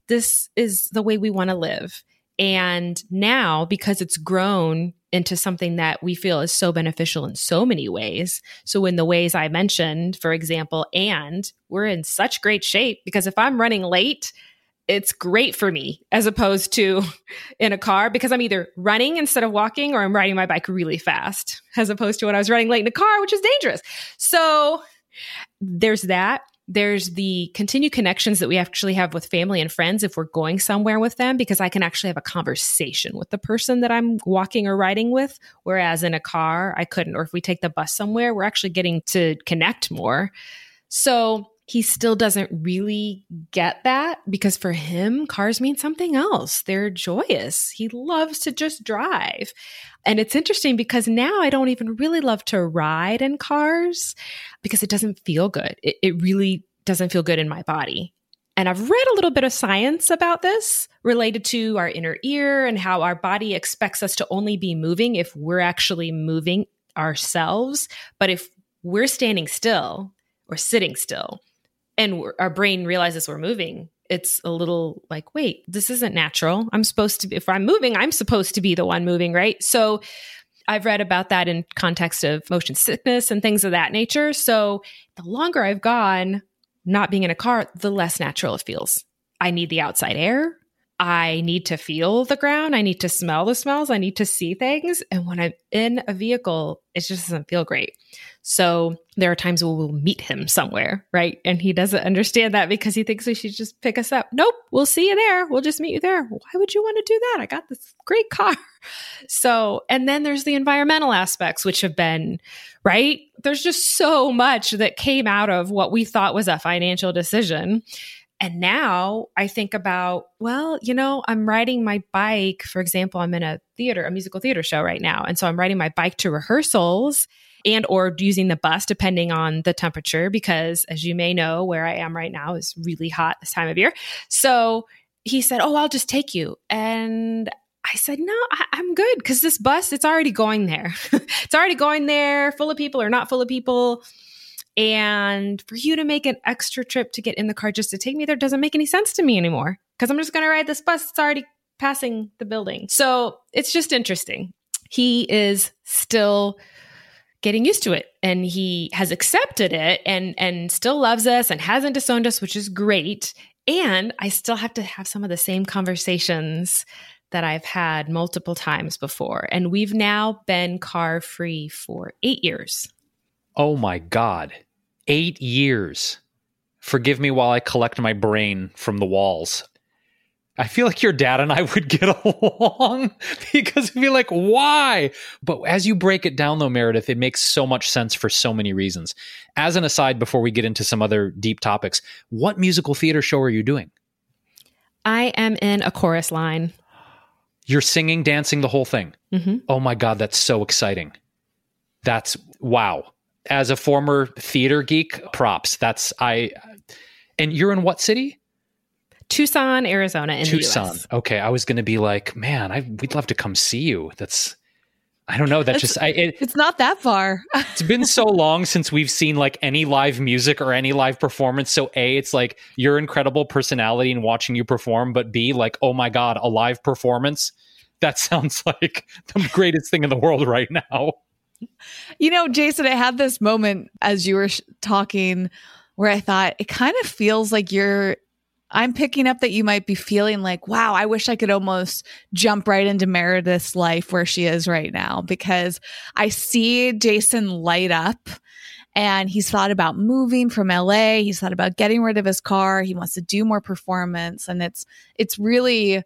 This is the way we want to live. And now, because it's grown into something that we feel is so beneficial in so many ways. So, in the ways I mentioned, for example, and we're in such great shape because if I'm running late, it's great for me as opposed to in a car because I'm either running instead of walking or I'm riding my bike really fast as opposed to when I was running late in a car, which is dangerous. So, there's that there's the continued connections that we actually have with family and friends if we're going somewhere with them because I can actually have a conversation with the person that I'm walking or riding with. Whereas in a car, I couldn't. Or if we take the bus somewhere, we're actually getting to connect more. So he still doesn't really get that because for him, cars mean something else. They're joyous. He loves to just drive. And it's interesting because now I don't even really love to ride in cars because it doesn't feel good. It, it really doesn't feel good in my body. And I've read a little bit of science about this related to our inner ear and how our body expects us to only be moving if we're actually moving ourselves. But if we're standing still or sitting still and our brain realizes we're moving, it's a little like, wait, this isn't natural. I'm supposed to be, if I'm moving, I'm supposed to be the one moving, right? So I've read about that in context of motion sickness and things of that nature. So the longer I've gone, not being in a car, the less natural it feels. I need the outside air. I need to feel the ground. I need to smell the smells. I need to see things. And when I'm in a vehicle, it just doesn't feel great. So there are times where we'll meet him somewhere, right? And he doesn't understand that because he thinks we should just pick us up. Nope, we'll see you there. We'll just meet you there. Why would you want to do that? I got this great car. So, and then there's the environmental aspects, which have been, right? There's just so much that came out of what we thought was a financial decision. And now I think about, well, you know, I'm riding my bike. For example, I'm in a theater, a musical theater show right now. And so I'm riding my bike to rehearsals and or using the bus depending on the temperature because as you may know where I am right now is really hot this time of year. So he said, "Oh, I'll just take you." And I said, "No, I, am good because this bus it's already going there. it's already going there, full of people or not full of people." And for you to make an extra trip to get in the car just to take me there doesn't make any sense to me anymore because I'm just going to ride this bus. It's already passing the building. So it's just interesting. He is still getting used to it and he has accepted it and and still loves us and hasn't disowned us which is great and i still have to have some of the same conversations that i've had multiple times before and we've now been car free for 8 years oh my god 8 years forgive me while i collect my brain from the walls I feel like your dad and I would get along because it'd be like, why? But as you break it down, though, Meredith, it makes so much sense for so many reasons. As an aside, before we get into some other deep topics, what musical theater show are you doing? I am in a chorus line. You're singing, dancing, the whole thing. Mm-hmm. Oh my God, that's so exciting. That's wow. As a former theater geek, props. That's, I, and you're in what city? Tucson, Arizona, in Tucson. Okay, I was going to be like, man, I we'd love to come see you. That's I don't know. That's just I, it, it's not that far. it's been so long since we've seen like any live music or any live performance. So a, it's like your incredible personality and watching you perform, but b, like oh my god, a live performance. That sounds like the greatest thing in the world right now. You know, Jason, I had this moment as you were sh- talking where I thought it kind of feels like you're I'm picking up that you might be feeling like, wow, I wish I could almost jump right into Meredith's life where she is right now because I see Jason light up and he's thought about moving from LA. He's thought about getting rid of his car. He wants to do more performance and it's it's really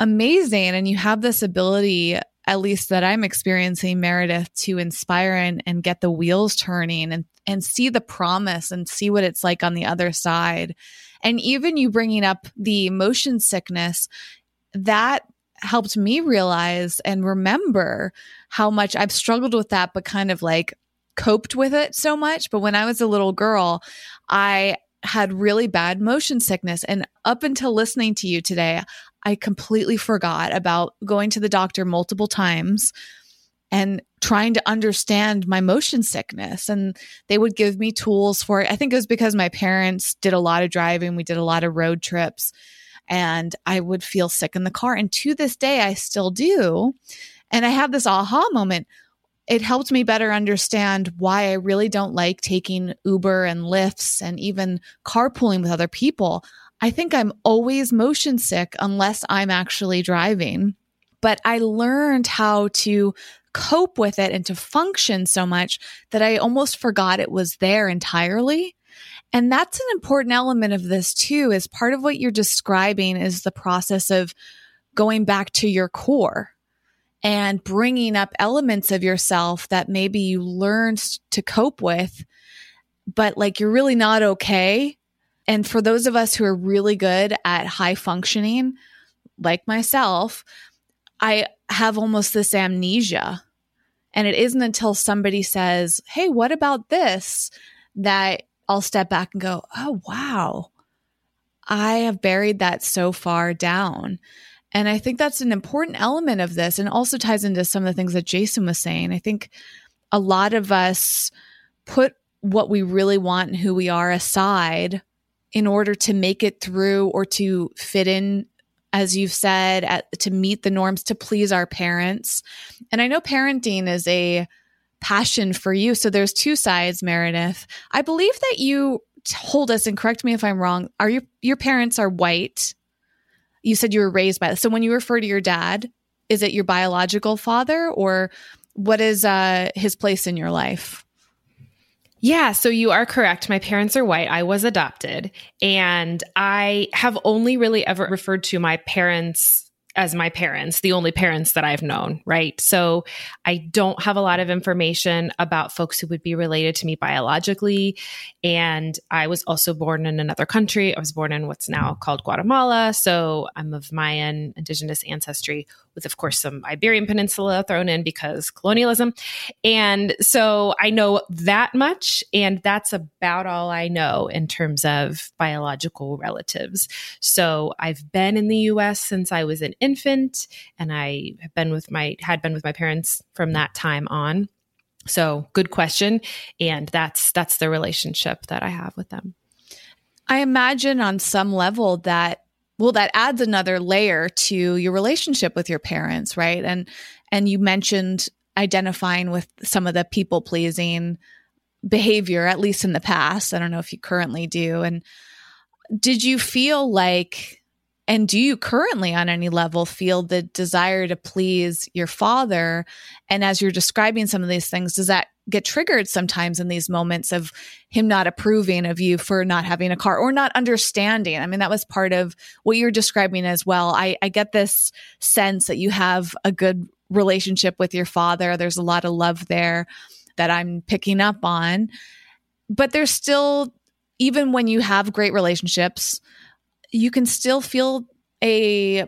amazing and you have this ability at least that I'm experiencing Meredith to inspire and, and get the wheels turning and and see the promise and see what it's like on the other side and even you bringing up the motion sickness, that helped me realize and remember how much I've struggled with that, but kind of like coped with it so much. But when I was a little girl, I had really bad motion sickness. And up until listening to you today, I completely forgot about going to the doctor multiple times and trying to understand my motion sickness. And they would give me tools for it. I think it was because my parents did a lot of driving, we did a lot of road trips, and I would feel sick in the car. And to this day, I still do. And I have this aha moment. It helped me better understand why I really don't like taking Uber and Lyfts and even carpooling with other people. I think I'm always motion sick unless I'm actually driving but I learned how to cope with it and to function so much that I almost forgot it was there entirely. And that's an important element of this too, is part of what you're describing is the process of going back to your core and bringing up elements of yourself that maybe you learned to cope with but like you're really not okay. And for those of us who are really good at high functioning, like myself, I have almost this amnesia. And it isn't until somebody says, Hey, what about this? that I'll step back and go, Oh, wow. I have buried that so far down. And I think that's an important element of this and also ties into some of the things that Jason was saying. I think a lot of us put what we really want and who we are aside in order to make it through or to fit in as you've said at, to meet the norms to please our parents. And i know parenting is a passion for you so there's two sides meredith. I believe that you told us and correct me if i'm wrong are you your parents are white? You said you were raised by so when you refer to your dad is it your biological father or what is uh, his place in your life yeah, so you are correct. My parents are white. I was adopted, and I have only really ever referred to my parents as my parents, the only parents that I've known, right? So I don't have a lot of information about folks who would be related to me biologically. And I was also born in another country. I was born in what's now called Guatemala. So I'm of Mayan indigenous ancestry with, of course, some Iberian Peninsula thrown in because colonialism. And so I know that much, and that's about all I know in terms of biological relatives. So I've been in the US since I was an infant, and I have been with my had been with my parents from that time on. So good question. And that's that's the relationship that I have with them. I imagine on some level that well that adds another layer to your relationship with your parents right? And and you mentioned identifying with some of the people pleasing behavior at least in the past. I don't know if you currently do. And did you feel like and do you currently on any level feel the desire to please your father? And as you're describing some of these things does that get triggered sometimes in these moments of him not approving of you for not having a car or not understanding. I mean, that was part of what you're describing as well. I, I get this sense that you have a good relationship with your father. There's a lot of love there that I'm picking up on. But there's still, even when you have great relationships, you can still feel a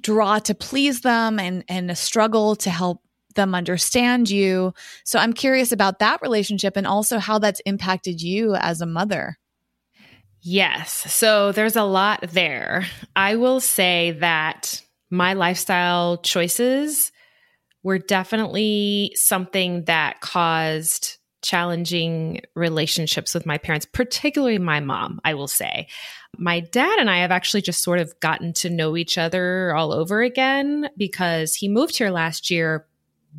draw to please them and and a struggle to help them understand you. So I'm curious about that relationship and also how that's impacted you as a mother. Yes. So there's a lot there. I will say that my lifestyle choices were definitely something that caused challenging relationships with my parents, particularly my mom, I will say. My dad and I have actually just sort of gotten to know each other all over again because he moved here last year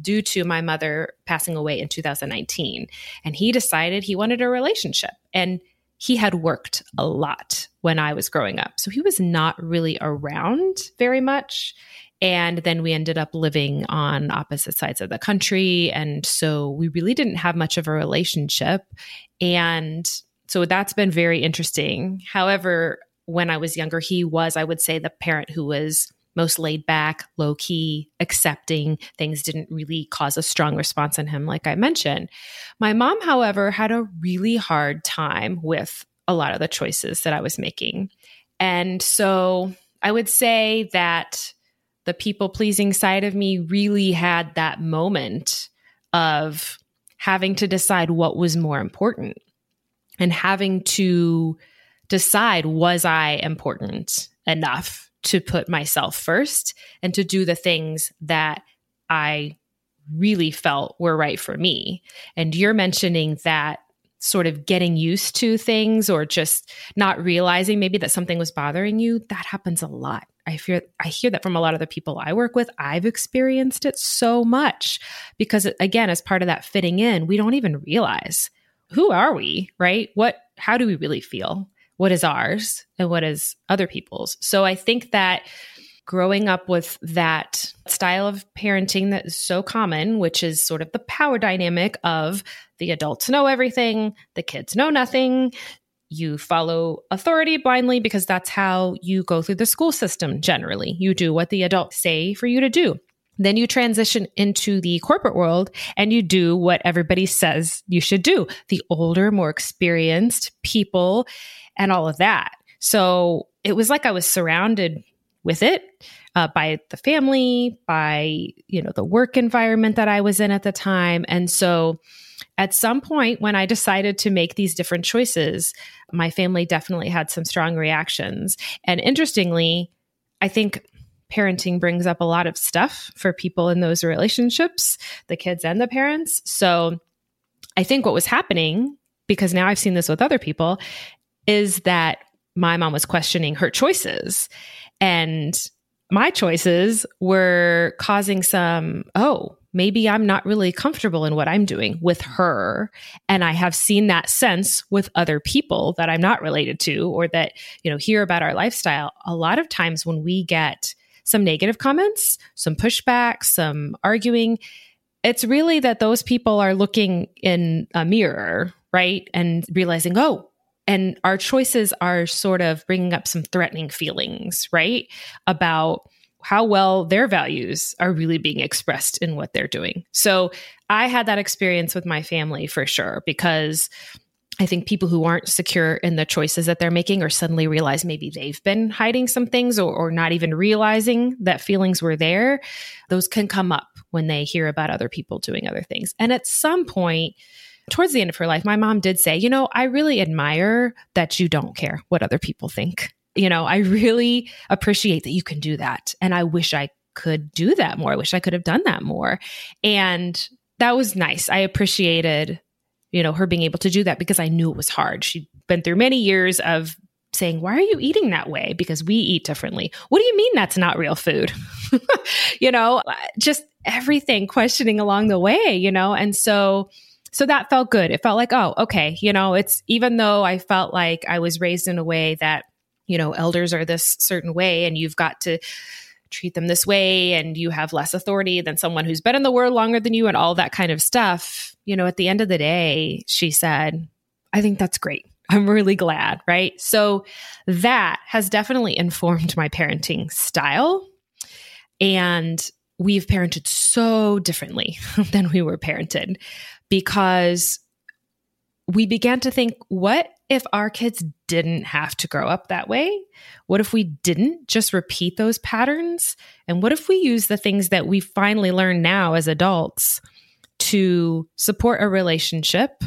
due to my mother passing away in 2019. And he decided he wanted a relationship. And he had worked a lot when I was growing up. So he was not really around very much. And then we ended up living on opposite sides of the country. And so we really didn't have much of a relationship. And so that's been very interesting. However, when I was younger, he was, I would say, the parent who was most laid back, low key, accepting. Things didn't really cause a strong response in him, like I mentioned. My mom, however, had a really hard time with a lot of the choices that I was making. And so I would say that the people pleasing side of me really had that moment of having to decide what was more important and having to decide was I important enough to put myself first and to do the things that I really felt were right for me. And you're mentioning that sort of getting used to things or just not realizing maybe that something was bothering you, that happens a lot. I fear I hear that from a lot of the people I work with. I've experienced it so much because again, as part of that fitting in, we don't even realize who are we, right? What how do we really feel? What is ours and what is other people's. So I think that growing up with that style of parenting that is so common, which is sort of the power dynamic of the adults know everything, the kids know nothing. You follow authority blindly because that's how you go through the school system generally. You do what the adults say for you to do. Then you transition into the corporate world and you do what everybody says you should do the older, more experienced people and all of that. So it was like I was surrounded with it uh, by the family, by you know the work environment that I was in at the time, and so at some point when I decided to make these different choices, my family definitely had some strong reactions. And interestingly, I think parenting brings up a lot of stuff for people in those relationships, the kids and the parents. So I think what was happening, because now I've seen this with other people, is that my mom was questioning her choices. And my choices were causing some, oh, maybe I'm not really comfortable in what I'm doing with her. And I have seen that sense with other people that I'm not related to or that, you know, hear about our lifestyle. A lot of times when we get some negative comments, some pushback, some arguing. It's really that those people are looking in a mirror, right? And realizing, oh, and our choices are sort of bringing up some threatening feelings, right? About how well their values are really being expressed in what they're doing. So I had that experience with my family for sure because I think people who aren't secure in the choices that they're making or suddenly realize maybe they've been hiding some things or, or, not even realizing that feelings were there, those can come up when they hear about other people doing other things. And at some point, towards the end of her life, my mom did say, You know, I really admire that you don't care what other people think. You know, I really appreciate that you can do that. And I wish I could do that more. I wish I could have done that more. And that was nice. I appreciated you know, her being able to do that because I knew it was hard. She'd been through many years of saying, Why are you eating that way? Because we eat differently. What do you mean that's not real food? you know, uh, just everything questioning along the way, you know? And so, so that felt good. It felt like, oh, okay, you know, it's even though I felt like I was raised in a way that, you know, elders are this certain way and you've got to treat them this way and you have less authority than someone who's been in the world longer than you and all that kind of stuff. You know, at the end of the day, she said, I think that's great. I'm really glad, right? So that has definitely informed my parenting style. And we've parented so differently than we were parented because we began to think, what if our kids didn't have to grow up that way? What if we didn't just repeat those patterns? And what if we use the things that we finally learn now as adults to support a relationship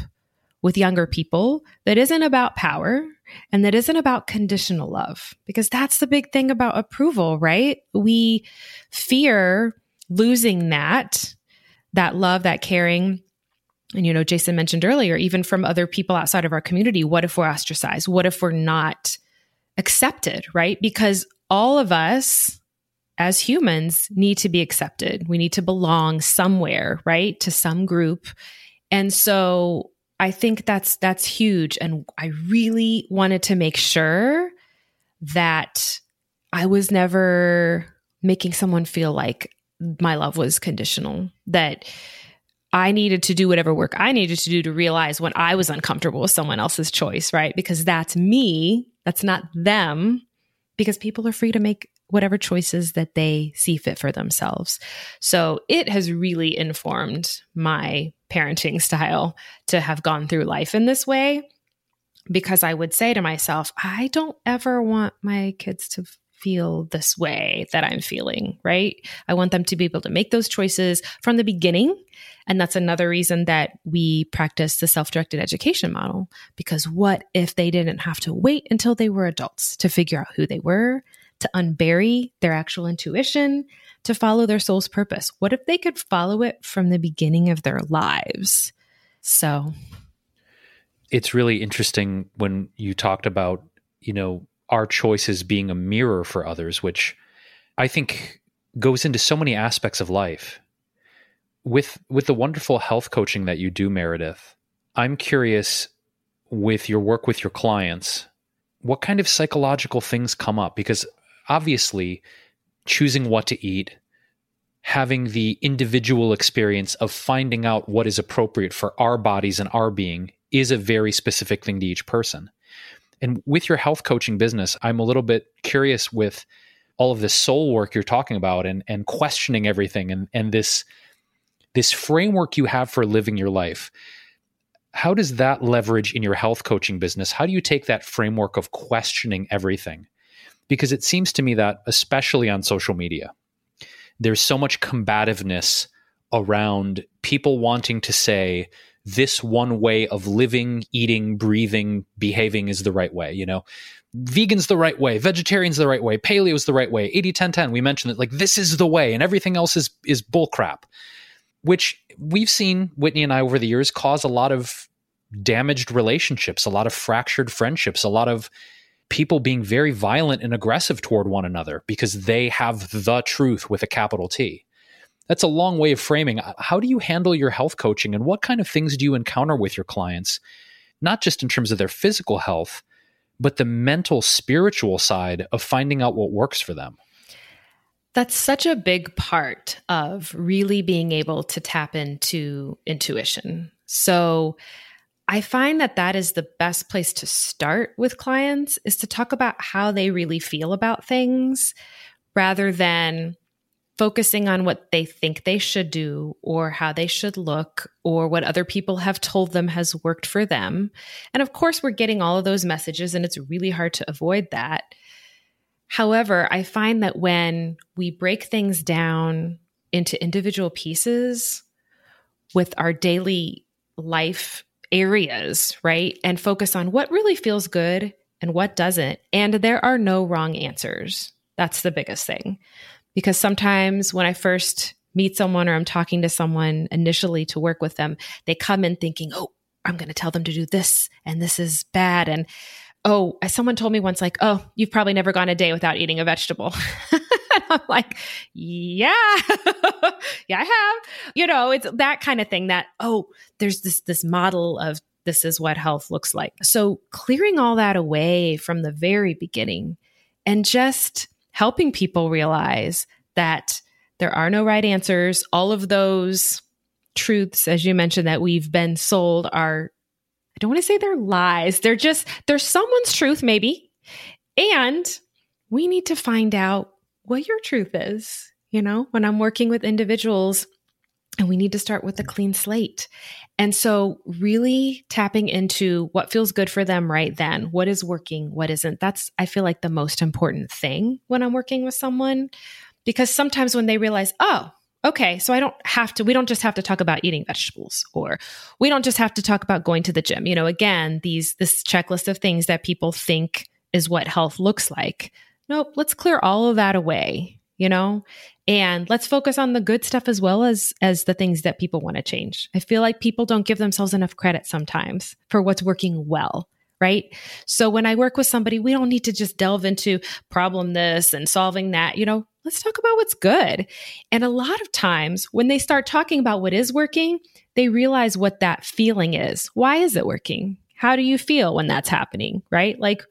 with younger people that isn't about power and that isn't about conditional love? Because that's the big thing about approval, right? We fear losing that, that love, that caring and you know jason mentioned earlier even from other people outside of our community what if we're ostracized? What if we're not accepted right? Because all of us as humans need to be accepted. We need to belong somewhere right? To some group. And so i think that's that's huge. And i really wanted to make sure that i was never making someone feel like my love was conditional that I needed to do whatever work I needed to do to realize when I was uncomfortable with someone else's choice, right? Because that's me, that's not them, because people are free to make whatever choices that they see fit for themselves. So it has really informed my parenting style to have gone through life in this way because I would say to myself, I don't ever want my kids to feel this way that I'm feeling, right? I want them to be able to make those choices from the beginning. And that's another reason that we practice the self directed education model. Because what if they didn't have to wait until they were adults to figure out who they were, to unbury their actual intuition, to follow their soul's purpose? What if they could follow it from the beginning of their lives? So it's really interesting when you talked about, you know, our choices being a mirror for others, which I think goes into so many aspects of life. With with the wonderful health coaching that you do, Meredith, I'm curious with your work with your clients, what kind of psychological things come up? Because obviously, choosing what to eat, having the individual experience of finding out what is appropriate for our bodies and our being is a very specific thing to each person. And with your health coaching business, I'm a little bit curious with all of this soul work you're talking about and and questioning everything and and this this framework you have for living your life. How does that leverage in your health coaching business? How do you take that framework of questioning everything? Because it seems to me that especially on social media there's so much combativeness around people wanting to say this one way of living eating breathing behaving is the right way you know vegan's the right way, vegetarian's the right way, paleo's the right way, 80 10 10. We mentioned that like this is the way and everything else is is bullcrap. Which we've seen Whitney and I over the years cause a lot of damaged relationships, a lot of fractured friendships, a lot of people being very violent and aggressive toward one another because they have the truth with a capital T. That's a long way of framing. Uh, how do you handle your health coaching and what kind of things do you encounter with your clients? Not just in terms of their physical health, but the mental, spiritual side of finding out what works for them. That's such a big part of really being able to tap into intuition. So, I find that that is the best place to start with clients is to talk about how they really feel about things rather than focusing on what they think they should do or how they should look or what other people have told them has worked for them. And of course, we're getting all of those messages, and it's really hard to avoid that. However, I find that when we break things down into individual pieces with our daily life areas, right, and focus on what really feels good and what doesn't, and there are no wrong answers. That's the biggest thing because sometimes when I first meet someone or I'm talking to someone initially to work with them, they come in thinking, oh, I'm going to tell them to do this and this is bad. And oh, someone told me once, like, oh, you've probably never gone a day without eating a vegetable. I'm like, yeah, yeah, I have. You know, it's that kind of thing that, oh, there's this this model of this is what health looks like. So clearing all that away from the very beginning and just helping people realize that there are no right answers. All of those truths, as you mentioned, that we've been sold are, I don't want to say they're lies. They're just, they're someone's truth, maybe. And we need to find out what your truth is. You know, when I'm working with individuals, and we need to start with a clean slate. And so, really tapping into what feels good for them right then, what is working, what isn't. That's, I feel like, the most important thing when I'm working with someone. Because sometimes when they realize, oh, okay, so I don't have to, we don't just have to talk about eating vegetables or we don't just have to talk about going to the gym. You know, again, these, this checklist of things that people think is what health looks like. Nope, let's clear all of that away, you know, and let's focus on the good stuff as well as as the things that people want to change. I feel like people don't give themselves enough credit sometimes for what's working well right? So when i work with somebody we don't need to just delve into problem this and solving that you know? Let's talk about what's good. And a lot of times when they start talking about what is working they realize what that feeling is. Why is it working? How do you feel when that's happening right? Like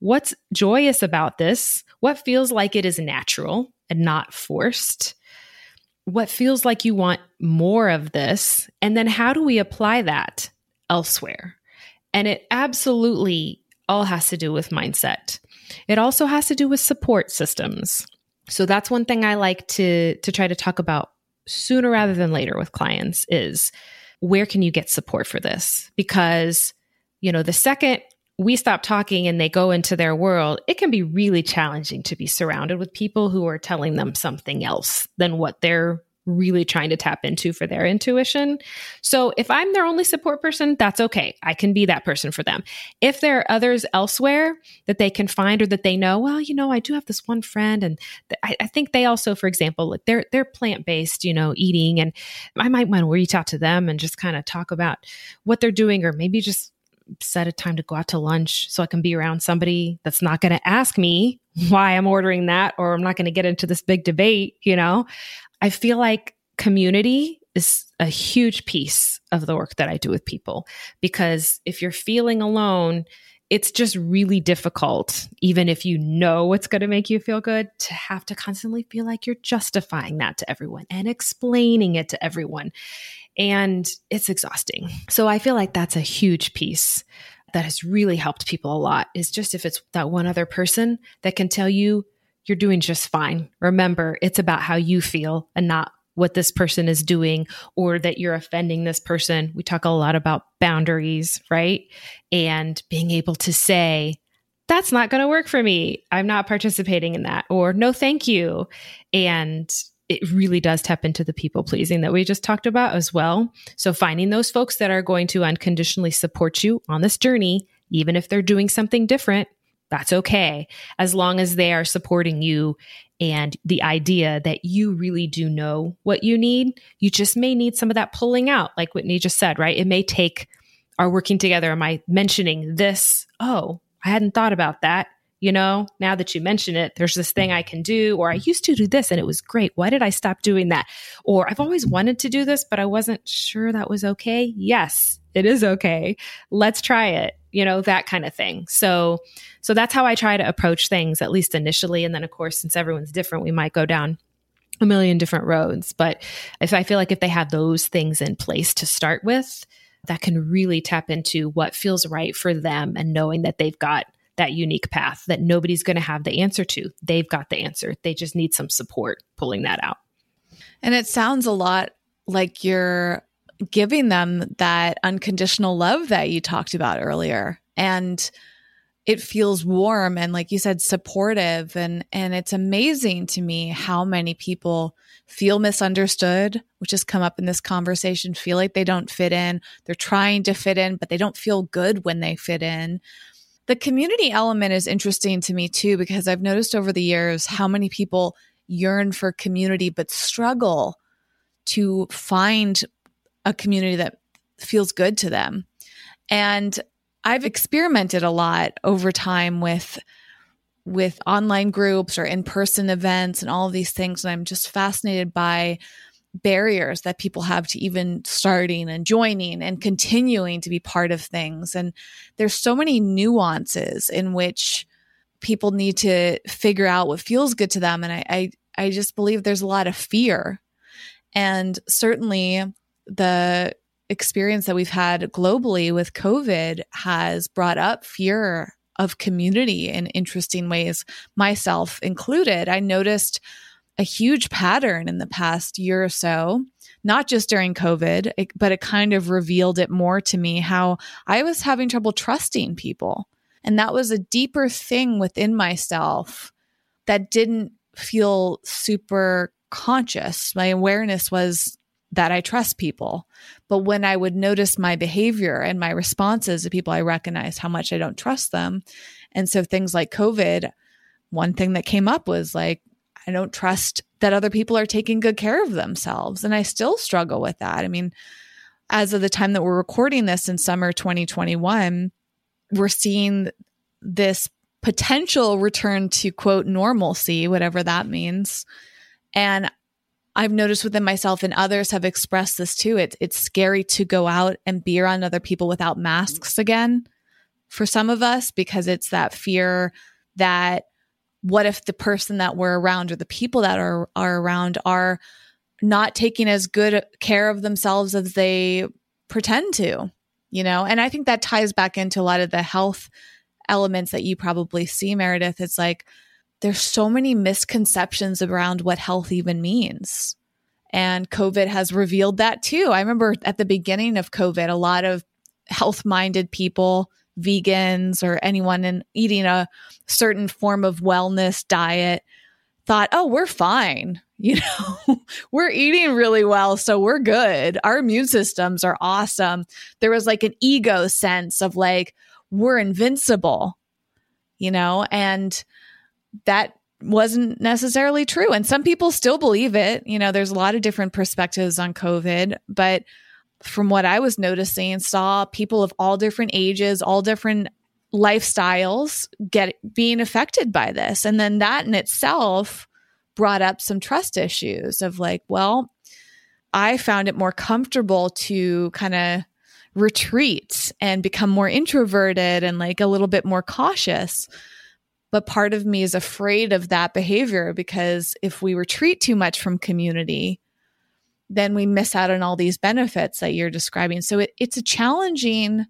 what's joyous about this? What feels like it is natural and not forced? What feels like you want more of this? And then how do we apply that elsewhere? And it absolutely all has to do with mindset. It also has to do with support systems. So that's one thing I like to to try to talk about sooner rather than later with clients is where can you get support for this? Because you know, the second we stop talking and they go into their world, it can be really challenging to be surrounded with people who are telling them something else than what they're really trying to tap into for their intuition. So if I'm their only support person, that's okay. I can be that person for them. If there are others elsewhere that they can find or that they know, well, you know, I do have this one friend, and th- I, I, think they also, for example, like they're they're plant based, you know, eating, and I might want to reach out to them and just kind of talk about what they're doing, or maybe just set a time to go out to lunch so I can be around somebody that's not going to ask me why I'm ordering that or I'm not going to get into this big debate, you know? I feel like community is a huge piece of the work that I do with people because if you're feeling alone, it's just really difficult, even if you know what's going to make you feel good, to have to constantly feel like you're justifying that to everyone and explaining it to everyone and it's exhausting. So I feel like that's a huge piece that has really helped people a lot is just if it's that one other person that can tell you you're doing just fine. Remember, it's about how you feel and not what this person is doing or that you're offending this person. We talk a lot about boundaries, right? And being able to say, that's not going to work for me. I'm not participating in that, or no, thank you. And it really does tap into the people pleasing that we just talked about as well. So, finding those folks that are going to unconditionally support you on this journey, even if they're doing something different, that's okay. As long as they are supporting you and the idea that you really do know what you need, you just may need some of that pulling out, like Whitney just said, right? It may take our working together. Am I mentioning this? Oh, I hadn't thought about that. You know, now that you mention it, there's this thing I can do, or I used to do this and it was great. Why did I stop doing that? Or I've always wanted to do this, but I wasn't sure that was okay. Yes, it is okay. Let's try it. You know, that kind of thing. So, so that's how I try to approach things, at least initially. And then, of course, since everyone's different, we might go down a million different roads. But if I feel like if they have those things in place to start with, that can really tap into what feels right for them and knowing that they've got that unique path that nobody's going to have the answer to. They've got the answer. They just need some support pulling that out. And it sounds a lot like you're giving them that unconditional love that you talked about earlier. And it feels warm and like you said supportive. And and it's amazing to me how many people feel misunderstood which has come up in this conversation feel like they don't fit in. They're trying to fit in but they don't feel good when they fit in. The community element is interesting to me too because i've noticed over the years how many people yearn for community but struggle to find a community that feels good to them. And I've experimented a lot over time with with online groups or in-person events and all of these things. And I'm just fascinated by barriers that people have to even starting and joining and continuing to be part of things. And there's so many nuances in which people need to figure out what feels good to them. And I I, I just believe there's a lot of fear. And certainly the experience that we've had globally with COVID has brought up fear of community in interesting ways, myself included. I noticed a huge pattern in the past year or so, not just during COVID, but it kind of revealed it more to me how I was having trouble trusting people. And that was a deeper thing within myself that didn't feel super conscious. My awareness was that I trust people. But when I would notice my behavior and my responses to people, I recognized how much I don't trust them. And so things like COVID, one thing that came up was like, I don't trust that other people are taking good care of themselves. And I still struggle with that. I mean, as of the time that we're recording this in summer 2021, we're seeing this potential return to quote normalcy, whatever that means. And I've noticed within myself and others have expressed this too. It's it's scary to go out and be around other people without masks again for some of us because it's that fear that what if the person that we're around or the people that are are around are not taking as good care of themselves as they pretend to, you know? And I think that ties back into a lot of the health elements that you probably see Meredith. It's like there's so many misconceptions around what health even means. And COVID has revealed that too. I remember at the beginning of COVID, a lot of health minded people, vegans, or anyone in eating a certain form of wellness diet thought, oh, we're fine. You know, we're eating really well, so we're good. Our immune systems are awesome. There was like an ego sense of like, we're invincible, you know, and that wasn't necessarily true. And some people still believe it. You know, there's a lot of different perspectives on COVID, but from what I was noticing, saw people of all different ages, all different lifestyles get being affected by this. And then that in itself brought up some trust issues of like, well, I found it more comfortable to kind of retreat and become more introverted and like a little bit more cautious but part of me is afraid of that behavior because if we retreat too much from community, then we miss out on all these benefits that you're describing. So it, it's a challenging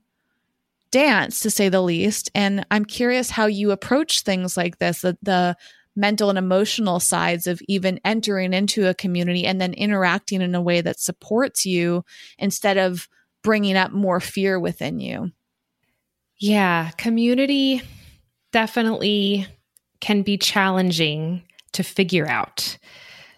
dance to say the least. And I'm curious how you approach things like this, the, the mental and emotional sides of even entering into a community and then interacting in a way that supports you instead of bringing up more fear within you. Yeah, community definitely can be challenging to figure out.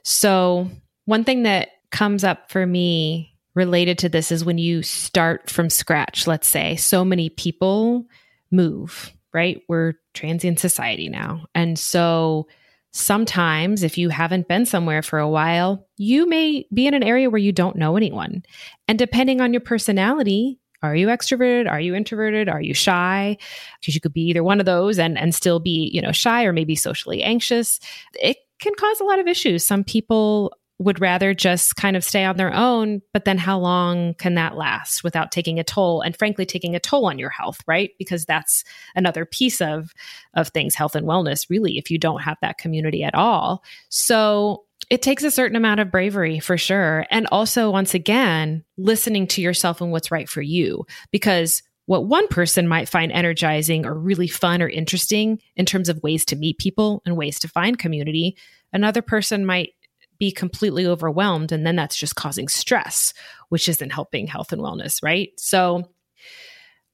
So, one thing that comes up for me related to this is when you start from scratch, let's say, so many people move, right? We're transient society now. And so sometimes if you haven't been somewhere for a while, you may be in an area where you don't know anyone. And depending on your personality, are you extroverted? Are you introverted? Are you shy? Because you could be either one of those and, and still be, you know, shy or maybe socially anxious. It can cause a lot of issues. Some people would rather just kind of stay on their own. But then how long can that last without taking a toll and frankly taking a toll on your health, right? Because that's another piece of of things, health and wellness, really, if you don't have that community at all. So it takes a certain amount of bravery for sure. And also, once again, listening to yourself and what's right for you. Because what one person might find energizing or really fun or interesting in terms of ways to meet people and ways to find community, another person might be completely overwhelmed. And then that's just causing stress, which isn't helping health and wellness, right? So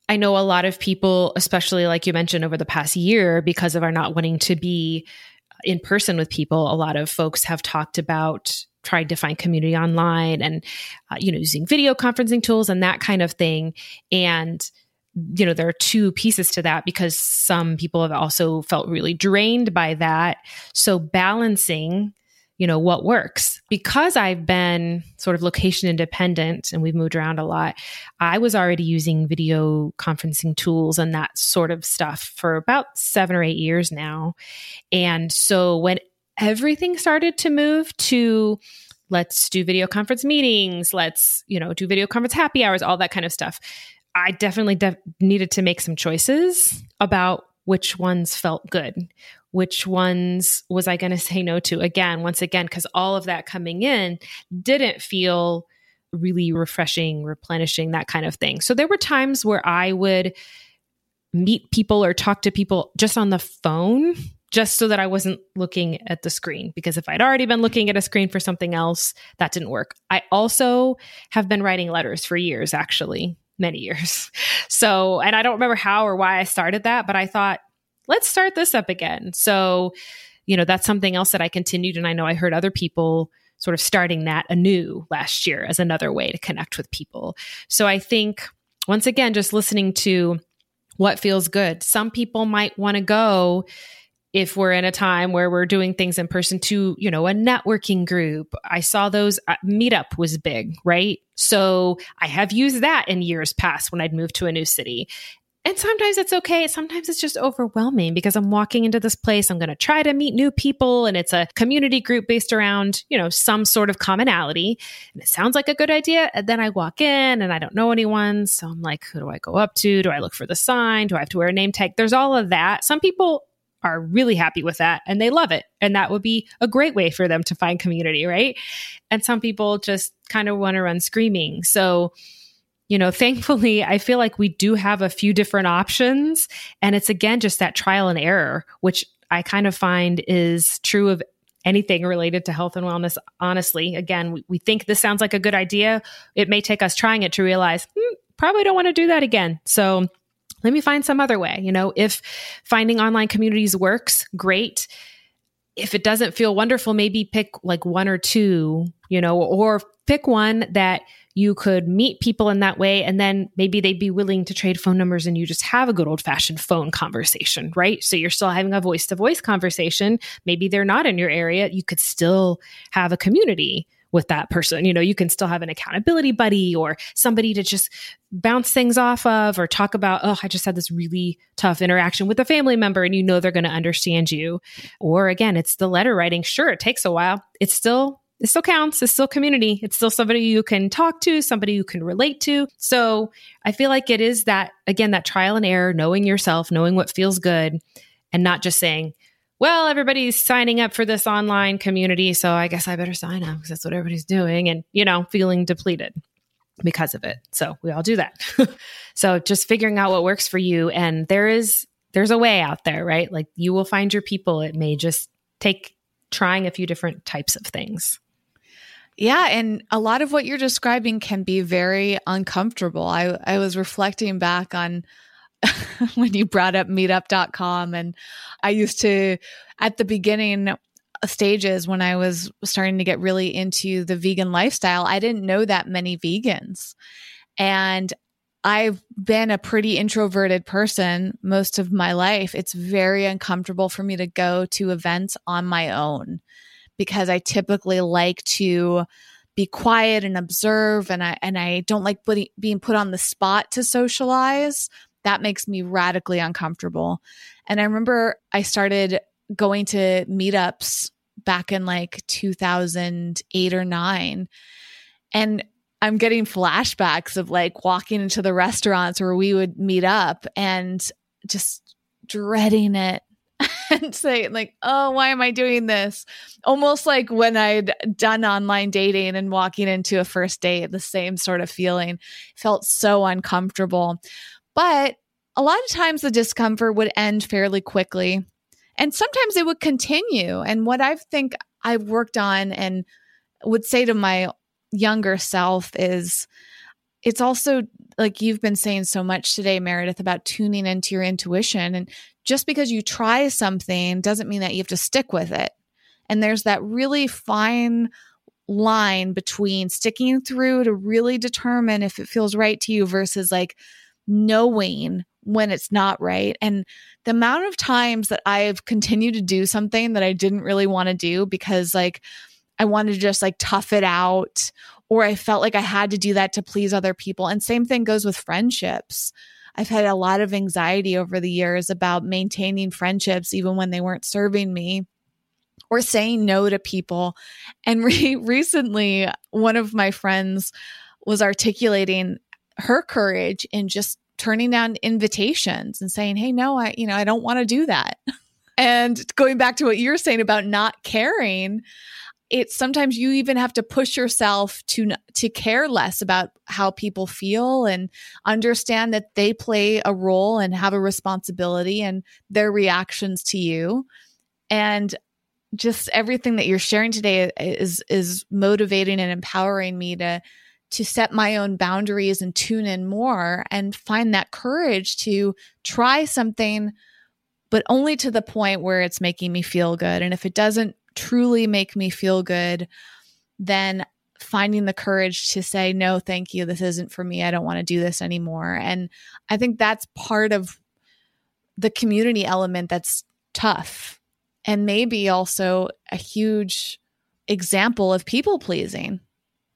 I know a lot of people, especially like you mentioned over the past year, because of our not wanting to be in person with people, a lot of folks have talked about trying to find community online and uh, you know using video conferencing tools and that kind of thing. And you know there are two pieces to that because some people have also felt really drained by that. So balancing you know what works. Because i've been sort of location independent and we've moved around a lot i was already using video conferencing tools and that sort of stuff for about seven or eight years now. And so when everything started to move to let's do video conference meetings let's you know do video conference happy hours all that kind of stuff i definitely de- needed to make some choices about which ones felt good which ones was I going to say no to again, once again, because all of that coming in didn't feel really refreshing, replenishing, that kind of thing. So there were times where I would meet people or talk to people just on the phone just so that I wasn't looking at the screen. Because if I'd already been looking at a screen for something else, that didn't work. I also have been writing letters for years, actually, many years. So, and I don't remember how or why I started that, but I thought let's start this up again. So, you know, that's something else that I continued. And I know I heard other people sort of starting that anew last year as another way to connect with people. So I think, once again, just listening to what feels good. Some people might want to go if we're in a time where we're doing things in person to, you know, a networking group. I saw those uh, meetup was big, right? So I have used that in years past when I'd moved to a new city. And sometimes it's okay. Sometimes it's just overwhelming because I'm walking into this place. I'm going to try to meet new people and it's a community group based around, you know, some sort of commonality. And it sounds like a good idea. And then I walk in and I don't know anyone. So I'm like, who do I go up to? Do I look for the sign? Do I have to wear a name tag? There's all of that. Some people are really happy with that and they love it. And that would be a great way for them to find community, right? And some people just kind of want to run screaming. So, you know, thankfully, I feel like we do have a few different options. And it's again just that trial and error, which I kind of find is true of anything related to health and wellness. Honestly, again, we, we think this sounds like a good idea. It may take us trying it to realize, hmm, probably don't want to do that again. So, let me find some other way. You know, if finding online communities works, great. If it doesn't feel wonderful, maybe pick like one or two, you know, or pick one that you could meet people in that way. And then maybe they'd be willing to trade phone numbers and you just have a good old fashioned phone conversation right? So you're still having a voice to voice conversation. Maybe they're not in your area. You could still have a community with that person. You know you can still have an accountability buddy or somebody to just bounce things off of or talk about oh i just had this really tough interaction with a family member and you know they're going to understand you. Or again it's the letter writing. Sure it takes a while. It's still it still counts. It's still community. It's still somebody you can talk to, somebody you can relate to. So I feel like it is that, again, that trial and error, knowing yourself, knowing what feels good, and not just saying, well, everybody's signing up for this online community. So I guess I better sign up because that's what everybody's doing. And, you know, feeling depleted because of it. So we all do that. so just figuring out what works for you. And there is, there's a way out there, right? Like you will find your people. It may just take trying a few different types of things. Yeah, and a lot of what you're describing can be very uncomfortable. I I was reflecting back on when you brought up meetup.com and I used to at the beginning stages when I was starting to get really into the vegan lifestyle, I didn't know that many vegans. And I've been a pretty introverted person most of my life. It's very uncomfortable for me to go to events on my own because I typically like to be quiet and observe and I and I don't like putting, being put on the spot to socialize. That makes me radically uncomfortable. And I remember I started going to meetups back in like 2008 or 9 and I'm getting flashbacks of like walking into the restaurants where we would meet up and just dreading it and saying like, "Oh, why am I doing this?" Almost like when I'd done online dating and walking into a first date, the same sort of feeling. Felt so uncomfortable. But a lot of times the discomfort would end fairly quickly. And sometimes it would continue. And what I think I've worked on and would say to my younger self is it's also like you've been saying so much today, Meredith, about tuning into your intuition. And just because you try something doesn't mean that you have to stick with it. And there's that really fine line between sticking through to really determine if it feels right to you versus like knowing when it's not right. And the amount of times that I've continued to do something that I didn't really want to do because like I wanted to just like tough it out or I felt like I had to do that to please other people. And same thing goes with friendships. I've had a lot of anxiety over the years about maintaining friendships, even when they weren't serving me or saying no to people. And re- recently, one of my friends was articulating her courage in just turning down invitations and saying, Hey, no, I, you know, I don't want to do that. and going back to what you're saying about not caring, it's sometimes you even have to push yourself to to care less about how people feel and understand that they play a role and have a responsibility and their reactions to you. And just everything that you're sharing today is is motivating and empowering me to to set my own boundaries and tune in more and find that courage to try something but only to the point where it's making me feel good. And if it doesn't truly make me feel good, then finding the courage to say, no, thank you. This isn't for me. I don't want to do this anymore. And I think that's part of the community element that's tough and maybe also a huge example of people pleasing.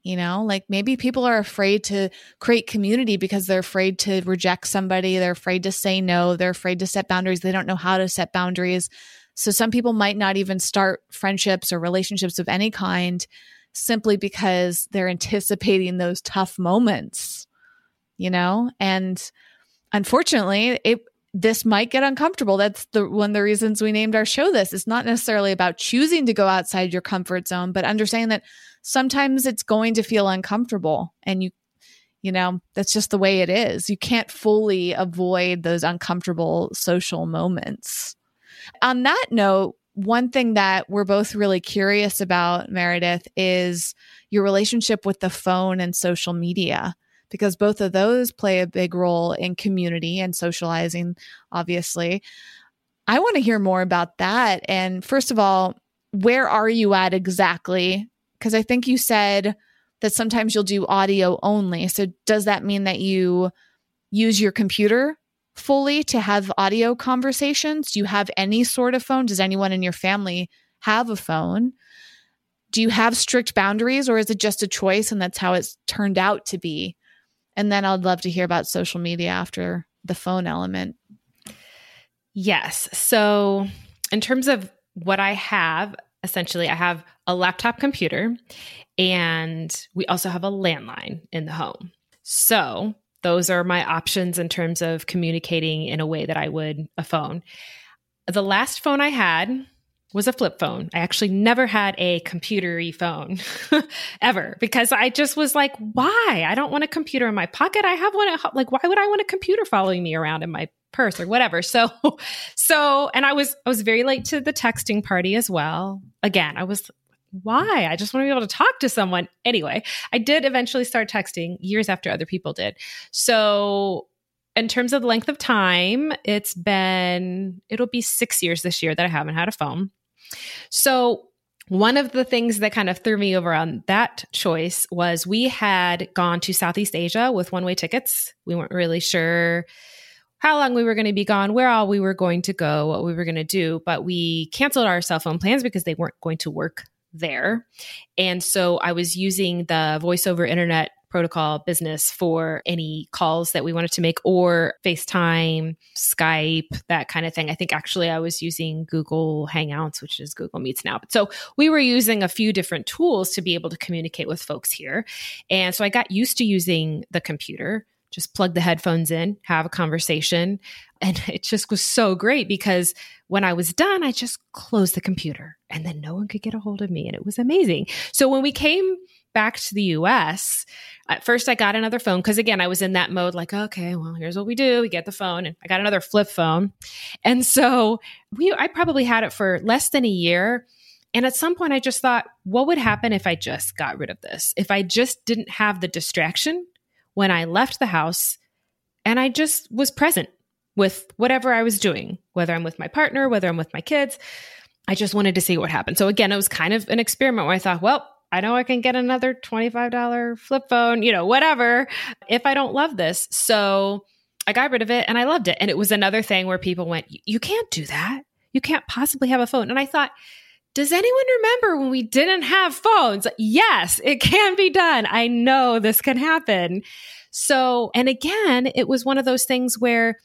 You know, like maybe people are afraid to create community because they're afraid to reject somebody. They're afraid to say no. They're afraid to set boundaries. They don't know how to set boundaries. So some people might not even start friendships or relationships of any kind simply because they're anticipating those tough moments, you know? And unfortunately, it this might get uncomfortable. That's the one of the reasons we named our show this. It's not necessarily about choosing to go outside your comfort zone, but understanding that sometimes it's going to feel uncomfortable and you you know, that's just the way it is. You can't fully avoid those uncomfortable social moments. On that note, one thing that we're both really curious about, Meredith, is your relationship with the phone and social media, because both of those play a big role in community and socializing, obviously. I want to hear more about that. And first of all, where are you at exactly? Because I think you said that sometimes you'll do audio only. So, does that mean that you use your computer fully to have audio conversations? Do you have any sort of phone? Does anyone in your family have a phone? Do you have strict boundaries or is it just a choice and that's how it's turned out to be? And then I'd love to hear about social media after the phone element. Yes. So, in terms of what I have, essentially, I have a laptop computer and we also have a landline in the home. So, those are my options in terms of communicating in a way that I would a phone. The last phone I had was a flip phone. I actually never had a computery phone ever because I just was like, why? I don't want a computer in my pocket. I have one at like why would I want a computer following me around in my purse or whatever. So, so, and I was, I was very late to the texting party as well. Again, I was, why? I just want to be able to talk to someone. Anyway, I did eventually start texting years after other people did. So, in terms of the length of time, it's been, it'll be six years this year that I haven't had a phone. So, one of the things that kind of threw me over on that choice was we had gone to Southeast Asia with one way tickets. We weren't really sure how long we were going to be gone, where all we were going to go, what we were going to do, but we canceled our cell phone plans because they weren't going to work there. And so I was using the voice over internet protocol business for any calls that we wanted to make or FaceTime, Skype, that kind of thing. I think actually I was using Google Hangouts, which is Google Meets now. So we were using a few different tools to be able to communicate with folks here. And so I got used to using the computer just plug the headphones in, have a conversation. And it just was so great because when I was done, I just closed the computer and then no one could get a hold of me. And it was amazing. So when we came back to the US, at first I got another phone because again, I was in that mode like, okay, well, here's what we do. We get the phone and I got another flip phone. And so we I probably had it for less than a year. And at some point I just thought, what would happen if I just got rid of this? If I just didn't have the distraction when I left the house and I just was present with whatever I was doing, whether I'm with my partner, whether I'm with my kids. I just wanted to see what happened. So again, it was kind of an experiment where I thought, well, I know I can get another $25 flip phone, you know, whatever, if I don't love this. So I got rid of it and I loved it. And it was another thing where people went, You can't do that. You can't possibly have a phone. And I thought, does anyone remember when we didn't have phones? Yes, it can be done. I know this can happen. So, and again, it was one of those things where,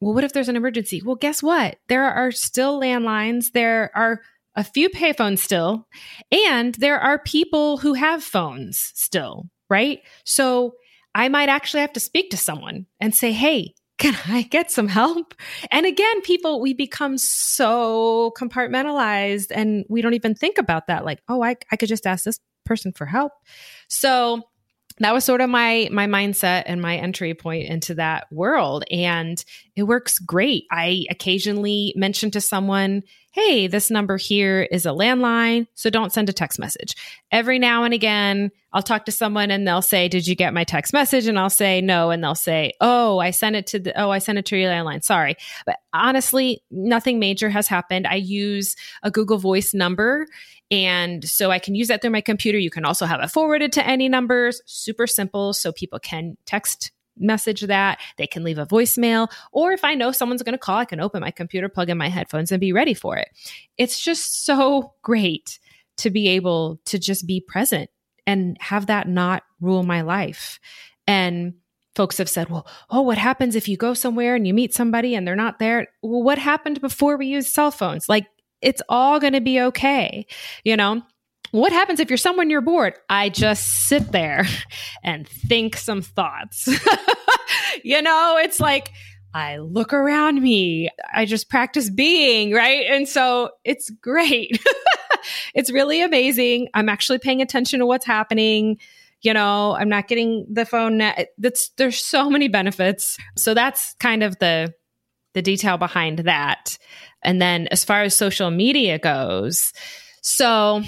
well, what if there's an emergency? Well, guess what? There are still landlines. There are a few payphones still, and there are people who have phones still, right? So I might actually have to speak to someone and say, hey, can I get some help? And again, people, we become so compartmentalized and we don't even think about that. Like, oh, I, I could just ask this person for help. So that was sort of my my mindset and my entry point into that world and it works great i occasionally mention to someone hey this number here is a landline so don't send a text message. Every now and again i'll talk to someone and they'll say did you get my text message? And i'll say no and they'll say oh i sent it to the oh i sent it to your landline. Sorry. But honestly nothing major has happened. I use a google voice number and so I can use that through my computer. You can also have it forwarded to any numbers, super simple. So people can text message that. They can leave a voicemail. Or if I know someone's going to call, I can open my computer, plug in my headphones, and be ready for it. It's just so great to be able to just be present and have that not rule my life. And folks have said, well, oh, what happens if you go somewhere and you meet somebody and they're not there? Well, what happened before we used cell phones? Like it's all going to be okay. You know, what happens if you're someone you're bored? I just sit there and think some thoughts. you know, it's like I look around me. I just practice being, right? And so it's great. it's really amazing. I'm actually paying attention to what's happening. You know, I'm not getting the phone net. That's there's so many benefits. So that's kind of the the detail behind that. And then as far as social media goes, so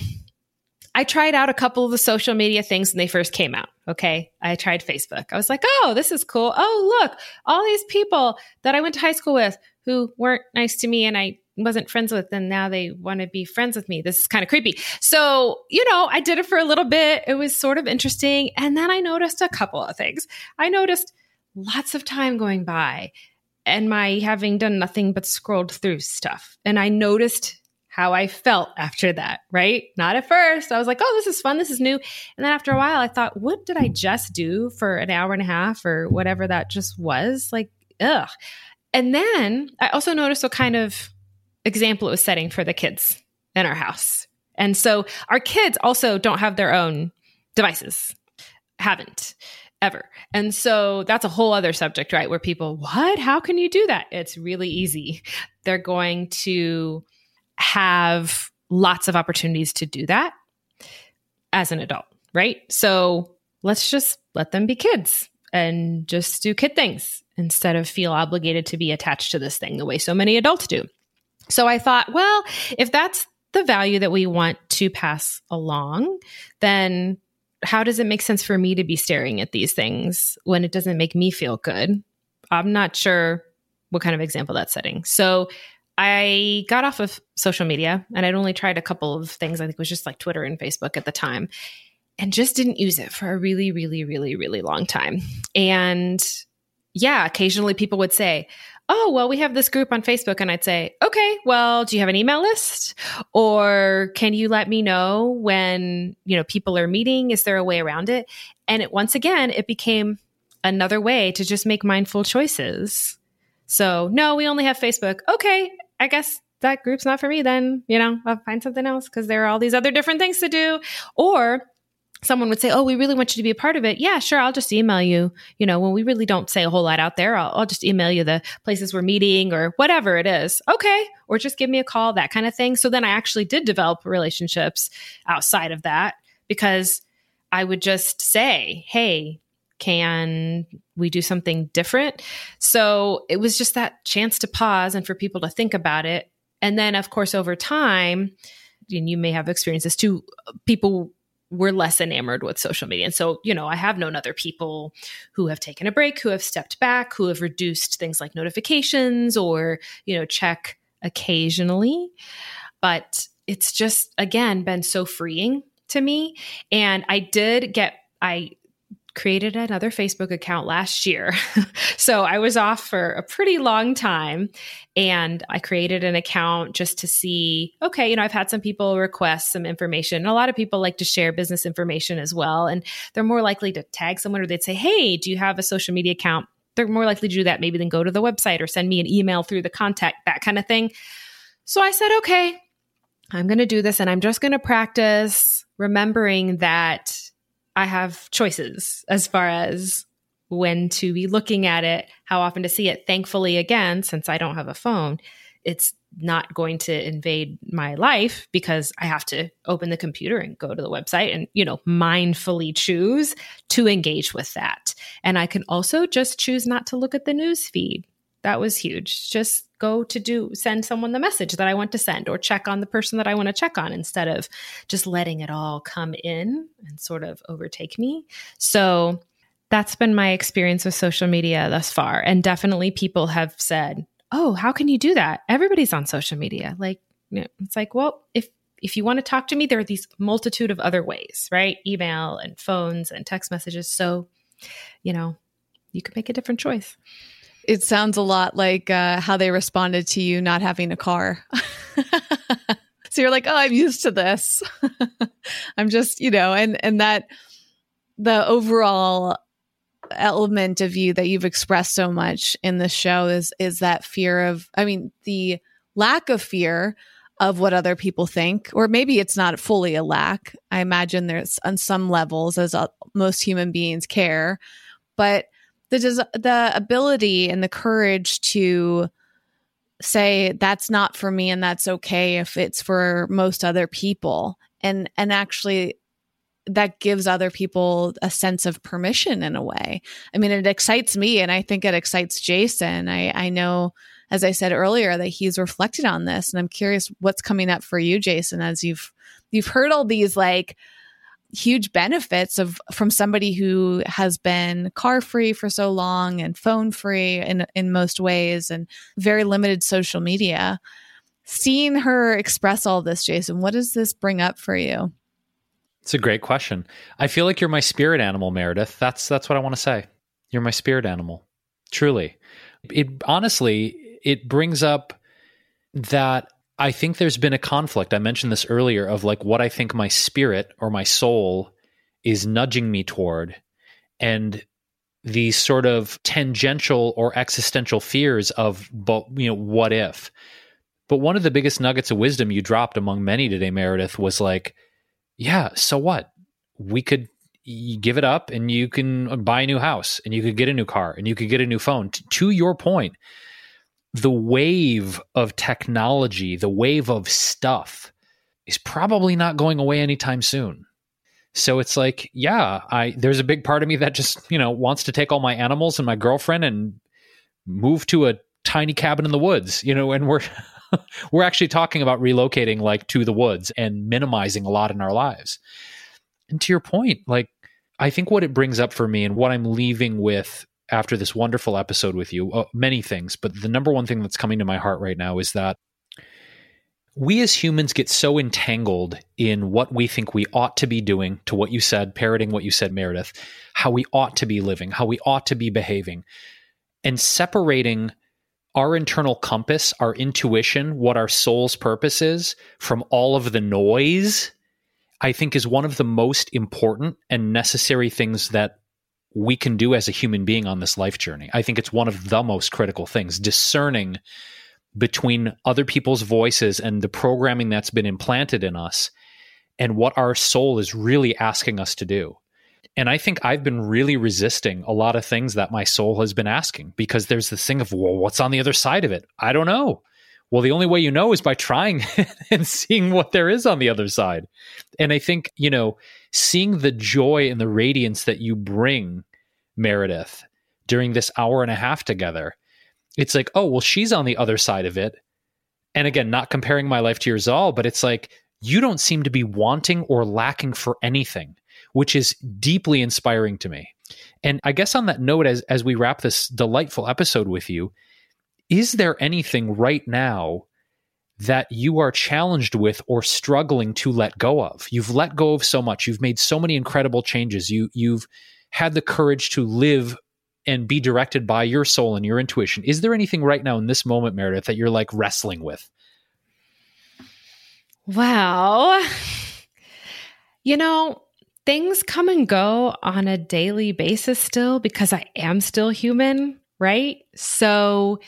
I tried out a couple of the social media things when they first came out. Okay. I tried Facebook. I was like, oh, this is cool. Oh, look, all these people that I went to high school with who weren't nice to me and I wasn't friends with, and now they want to be friends with me. This is kind of creepy. So, you know, I did it for a little bit. It was sort of interesting. And then I noticed a couple of things. I noticed lots of time going by and my having done nothing but scrolled through stuff. And I noticed how I felt after that, right? Not at first. I was like, oh, this is fun. This is new. And then after a while, I thought, what did I just do for an hour and a half or whatever that just was? Like, ugh. And then I also noticed what kind of example it was setting for the kids in our house. And so our kids also don't have their own devices, haven't ever. And so that's a whole other subject, right? Where people, what? How can you do that? It's really easy. They're going to have lots of opportunities to do that as an adult, right? So let's just let them be kids. and just do kid things instead of feel obligated to be attached to this thing the way so many adults do. So I thought, well, if that's the value that we want to pass along, then how does it make sense for me to be staring at these things when it doesn't make me feel good? I'm not sure what kind of example that's setting. So I got off of social media and I'd only tried a couple of things. I think it was just like Twitter and Facebook at the time and just didn't use it for a really, really, really, really long time. And yeah, occasionally people would say, oh, well, we have this group on Facebook. And I'd say, okay, well, do you have an email list? Or can you let me know when, you know, people are meeting? Is there a way around it? And it, once again, it became another way to just make mindful choices. So, no, we only have Facebook. Okay, I guess that group's not for me then. You know, I'll find something else because there are all these other different things to do. Or someone would say, Oh, we really want you to be a part of it. Yeah, sure. I'll just email you. You know, when we really don't say a whole lot out there, I'll, I'll, just email you the places we're meeting or whatever it is. Okay. Or just give me a call, that kind of thing. So then I actually did develop relationships outside of that because I would just say, Hey, can we do something different? So it was just that chance to pause and for people to think about it. And then, of course, over time, and you may have experienced this too, people we're less enamored with social media. And so, you know, I have known other people who have taken a break, who have stepped back, who have reduced things like notifications or, you know, check occasionally. But it's just, again, been so freeing to me. And I did get, I created another Facebook account last year. so I was off for a pretty long time and I created an account just to see okay, you know, I've had some people request some information. And A lot of people like to share business information as well and they're more likely to tag someone or they'd say, "Hey, do you have a social media account?" They're more likely to do that maybe than go to the website or send me an email through the contact that kind of thing. So I said, "Okay, I'm going to do this and I'm just going to practice remembering that I have choices as far as when to be looking at it, how often to see it. Thankfully, again, since I don't have a phone, it's not going to invade my life because I have to open the computer and go to the website and, you know, mindfully choose to engage with that. And I can also just choose not to look at the news feed. That was huge. Just go to do send someone the message that I want to send or check on the person that I want to check on instead of just letting it all come in and sort of overtake me. So that's been my experience with social media thus far. And definitely people have said, "Oh, how can you do that? Everybody's on social media." Like it's like, well, if if you want to talk to me, there are these multitude of other ways, right? Email and phones and text messages. So, you know, you could make a different choice. It sounds a lot like uh, how they responded to you not having a car. so you're like, oh, I'm used to this. I'm just, you know, and and that the overall element of you that you've expressed so much in this show is is that fear of, I mean, the lack of fear of what other people think, or maybe it's not fully a lack. I imagine there's on some levels, as uh, most human beings care, but the the ability and the courage to say that's not for me and that's okay if it's for most other people and and actually that gives other people a sense of permission in a way. I mean, it excites me and I think it excites Jason. I, I know, as I said earlier, that he's reflected on this. And I'm curious what's coming up for you, Jason, as you've you've heard all these like huge benefits of from somebody who has been car free for so long and phone free in in most ways and very limited social media. Seeing her express all this, Jason, what does this bring up for you? It's a great question. I feel like you're my spirit animal, Meredith. That's that's what I want to say. You're my spirit animal. Truly. It honestly it brings up that I think there's been a conflict. I mentioned this earlier of like what I think my spirit or my soul is nudging me toward and these sort of tangential or existential fears of but you know what if. But one of the biggest nuggets of wisdom you dropped among many today meredith was like yeah so what? We could give it up and you can buy a new house and you could get a new car and you could get a new phone. T- to your point the wave of technology, the wave of stuff is probably not going away anytime soon. So it's like, yeah, I there's a big part of me that just, you know, wants to take all my animals and my girlfriend and move to a tiny cabin in the woods, you know, and we're we're actually talking about relocating like to the woods and minimizing a lot in our lives. And to your point, like I think what it brings up for me and what I'm leaving with after this wonderful episode with you, uh, many things, but the number one thing that's coming to my heart right now is that we as humans get so entangled in what we think we ought to be doing to what you said, parroting what you said, Meredith, how we ought to be living, how we ought to be behaving, and separating our internal compass, our intuition, what our soul's purpose is from all of the noise, I think is one of the most important and necessary things that we can do as a human being on this life journey. I think it's one of the most critical things, discerning between other people's voices and the programming that's been implanted in us and what our soul is really asking us to do. And I think I've been really resisting a lot of things that my soul has been asking because there's this thing of, well, what's on the other side of it? I don't know. Well, the only way you know is by trying and seeing what there is on the other side. And I think, you know, seeing the joy and the radiance that you bring, Meredith, during this hour and a half together it's like, oh, well, she's on the other side of it. And again, not comparing my life to yours all, but it's like, you don't seem to be wanting or lacking for anything, which is deeply inspiring to me. And I guess on that note, as, as we wrap this delightful episode with you, is there anything right now that you are challenged with or struggling to let go of? You've let go of so much. You've made so many incredible changes. You, you've had the courage to live and be directed by your soul and your intuition. Is there anything right now in this moment, Meredith, that you're like wrestling with? Wow. You know, things come and go on a daily basis still because I am still human, right? So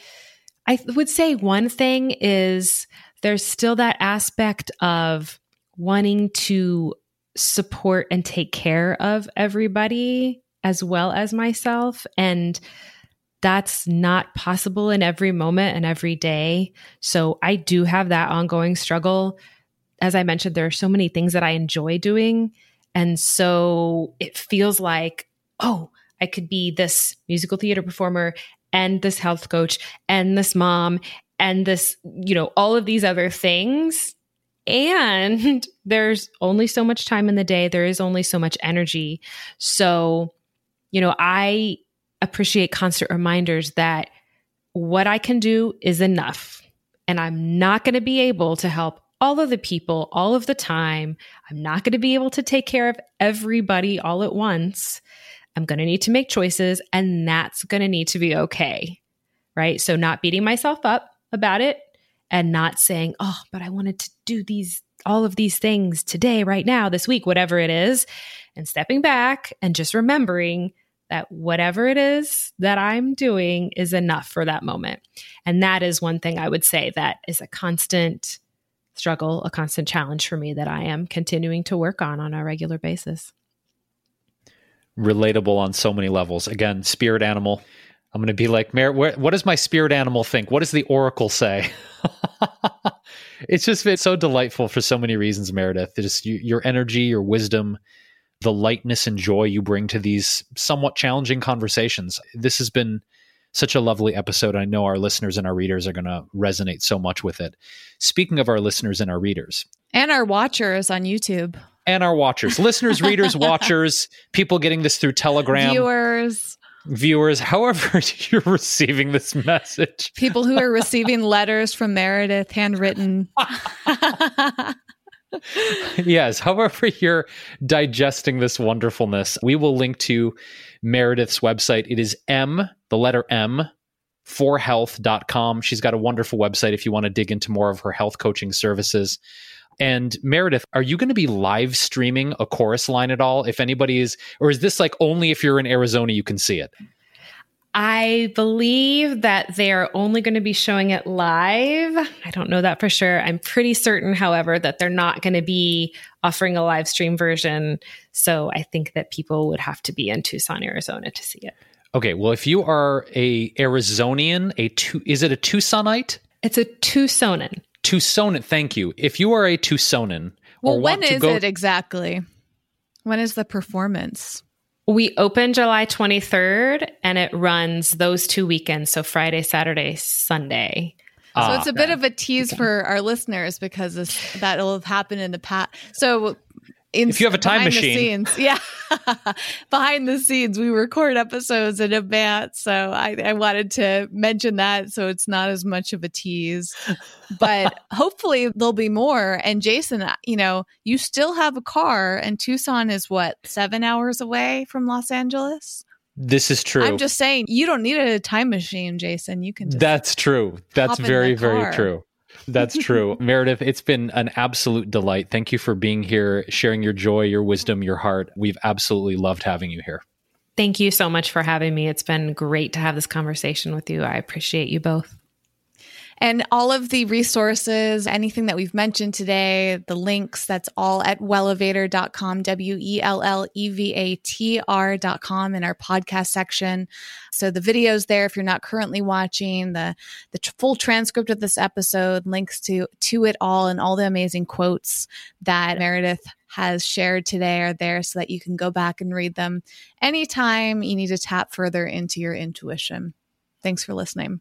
I would say one thing is there's still that aspect of wanting to support and take care of everybody as well as myself. And that's not possible in every moment and every day. So I do have that ongoing struggle. As I mentioned, there are so many things that I enjoy doing. And so it feels like, oh, I could be this musical theater performer and this health coach and this mom and this, you know, all of these other things. And there's only so much time in the day, there is only so much energy. So you know, I appreciate constant reminders that what I can do is enough. And I'm not going to be able to help all of the people all of the time. I'm not going to be able to take care of everybody all at once. I'm going to need to make choices, and that's going to need to be okay. Right. So, not beating myself up about it and not saying, oh, but I wanted to do these, all of these things today, right now, this week, whatever it is, and stepping back and just remembering that whatever it is that I'm doing is enough for that moment. And that is one thing I would say that is a constant struggle, a constant challenge for me that I am continuing to work on on a regular basis. Relatable on so many levels. Again, spirit animal. I'm going to be like, Mer, what does my spirit animal think? What does the oracle say? it's just been so delightful for so many reasons, Meredith. Just you, your energy, your wisdom, the lightness and joy you bring to these somewhat challenging conversations. This has been such a lovely episode. I know our listeners and our readers are going to resonate so much with it. Speaking of our listeners and our readers, and our watchers on YouTube, and our watchers, listeners, readers, watchers, people getting this through Telegram, viewers, viewers, however you're receiving this message, people who are receiving letters from Meredith handwritten. yes, however you're digesting this wonderfulness, we will link to Meredith's website. It is M, the letter M, forhealth.com. She's got a wonderful website if you want to dig into more of her health coaching services. And Meredith, are you going to be live streaming a chorus line at all? If anybody is, or is this like only if you're in Arizona you can see it? I believe that they are only going to be showing it live. I don't know that for sure. I'm pretty certain, however, that they're not going to be offering a live stream version. So I think that people would have to be in Tucson, Arizona to see it. Okay, well, if you are a Arizonian, a tu- is it a Tucsonite? It's a Tucsonan. Tucsonan, thank you. If you are a Tucsonan, well, when is go- it exactly? When is the performance? We open July 23rd and it runs those two weekends. So Friday, Saturday, Sunday. So ah, it's a bit of a tease okay. for our listeners because this, that'll have happened in the past. So in, if you have a time machine, scenes, yeah, behind the scenes, we record episodes in advance. So I, I wanted to mention that so it's not as much of a tease, but hopefully there'll be more. And Jason, uh, you know, you still have a car, and Tucson is what seven hours away from Los Angeles. This is true. I'm just saying, you don't need a time machine, Jason. You can. That's true. That's very, very true. That's true. Meredith, it's been an absolute delight. Thank you for being here, sharing your joy, your wisdom, your heart. We've absolutely loved having you here. Thank you so much for having me. It's been great to have this conversation with you. I appreciate you both. And all of the resources, anything that we've mentioned today, the links, that's all at wellevatr.com, W E L L E V A T R.com in our podcast section. So the videos there, if you're not currently watching, the, the t- full transcript of this episode, links to, to it all, and all the amazing quotes that Meredith has shared today are there so that you can go back and read them anytime you need to tap further into your intuition. Thanks for listening.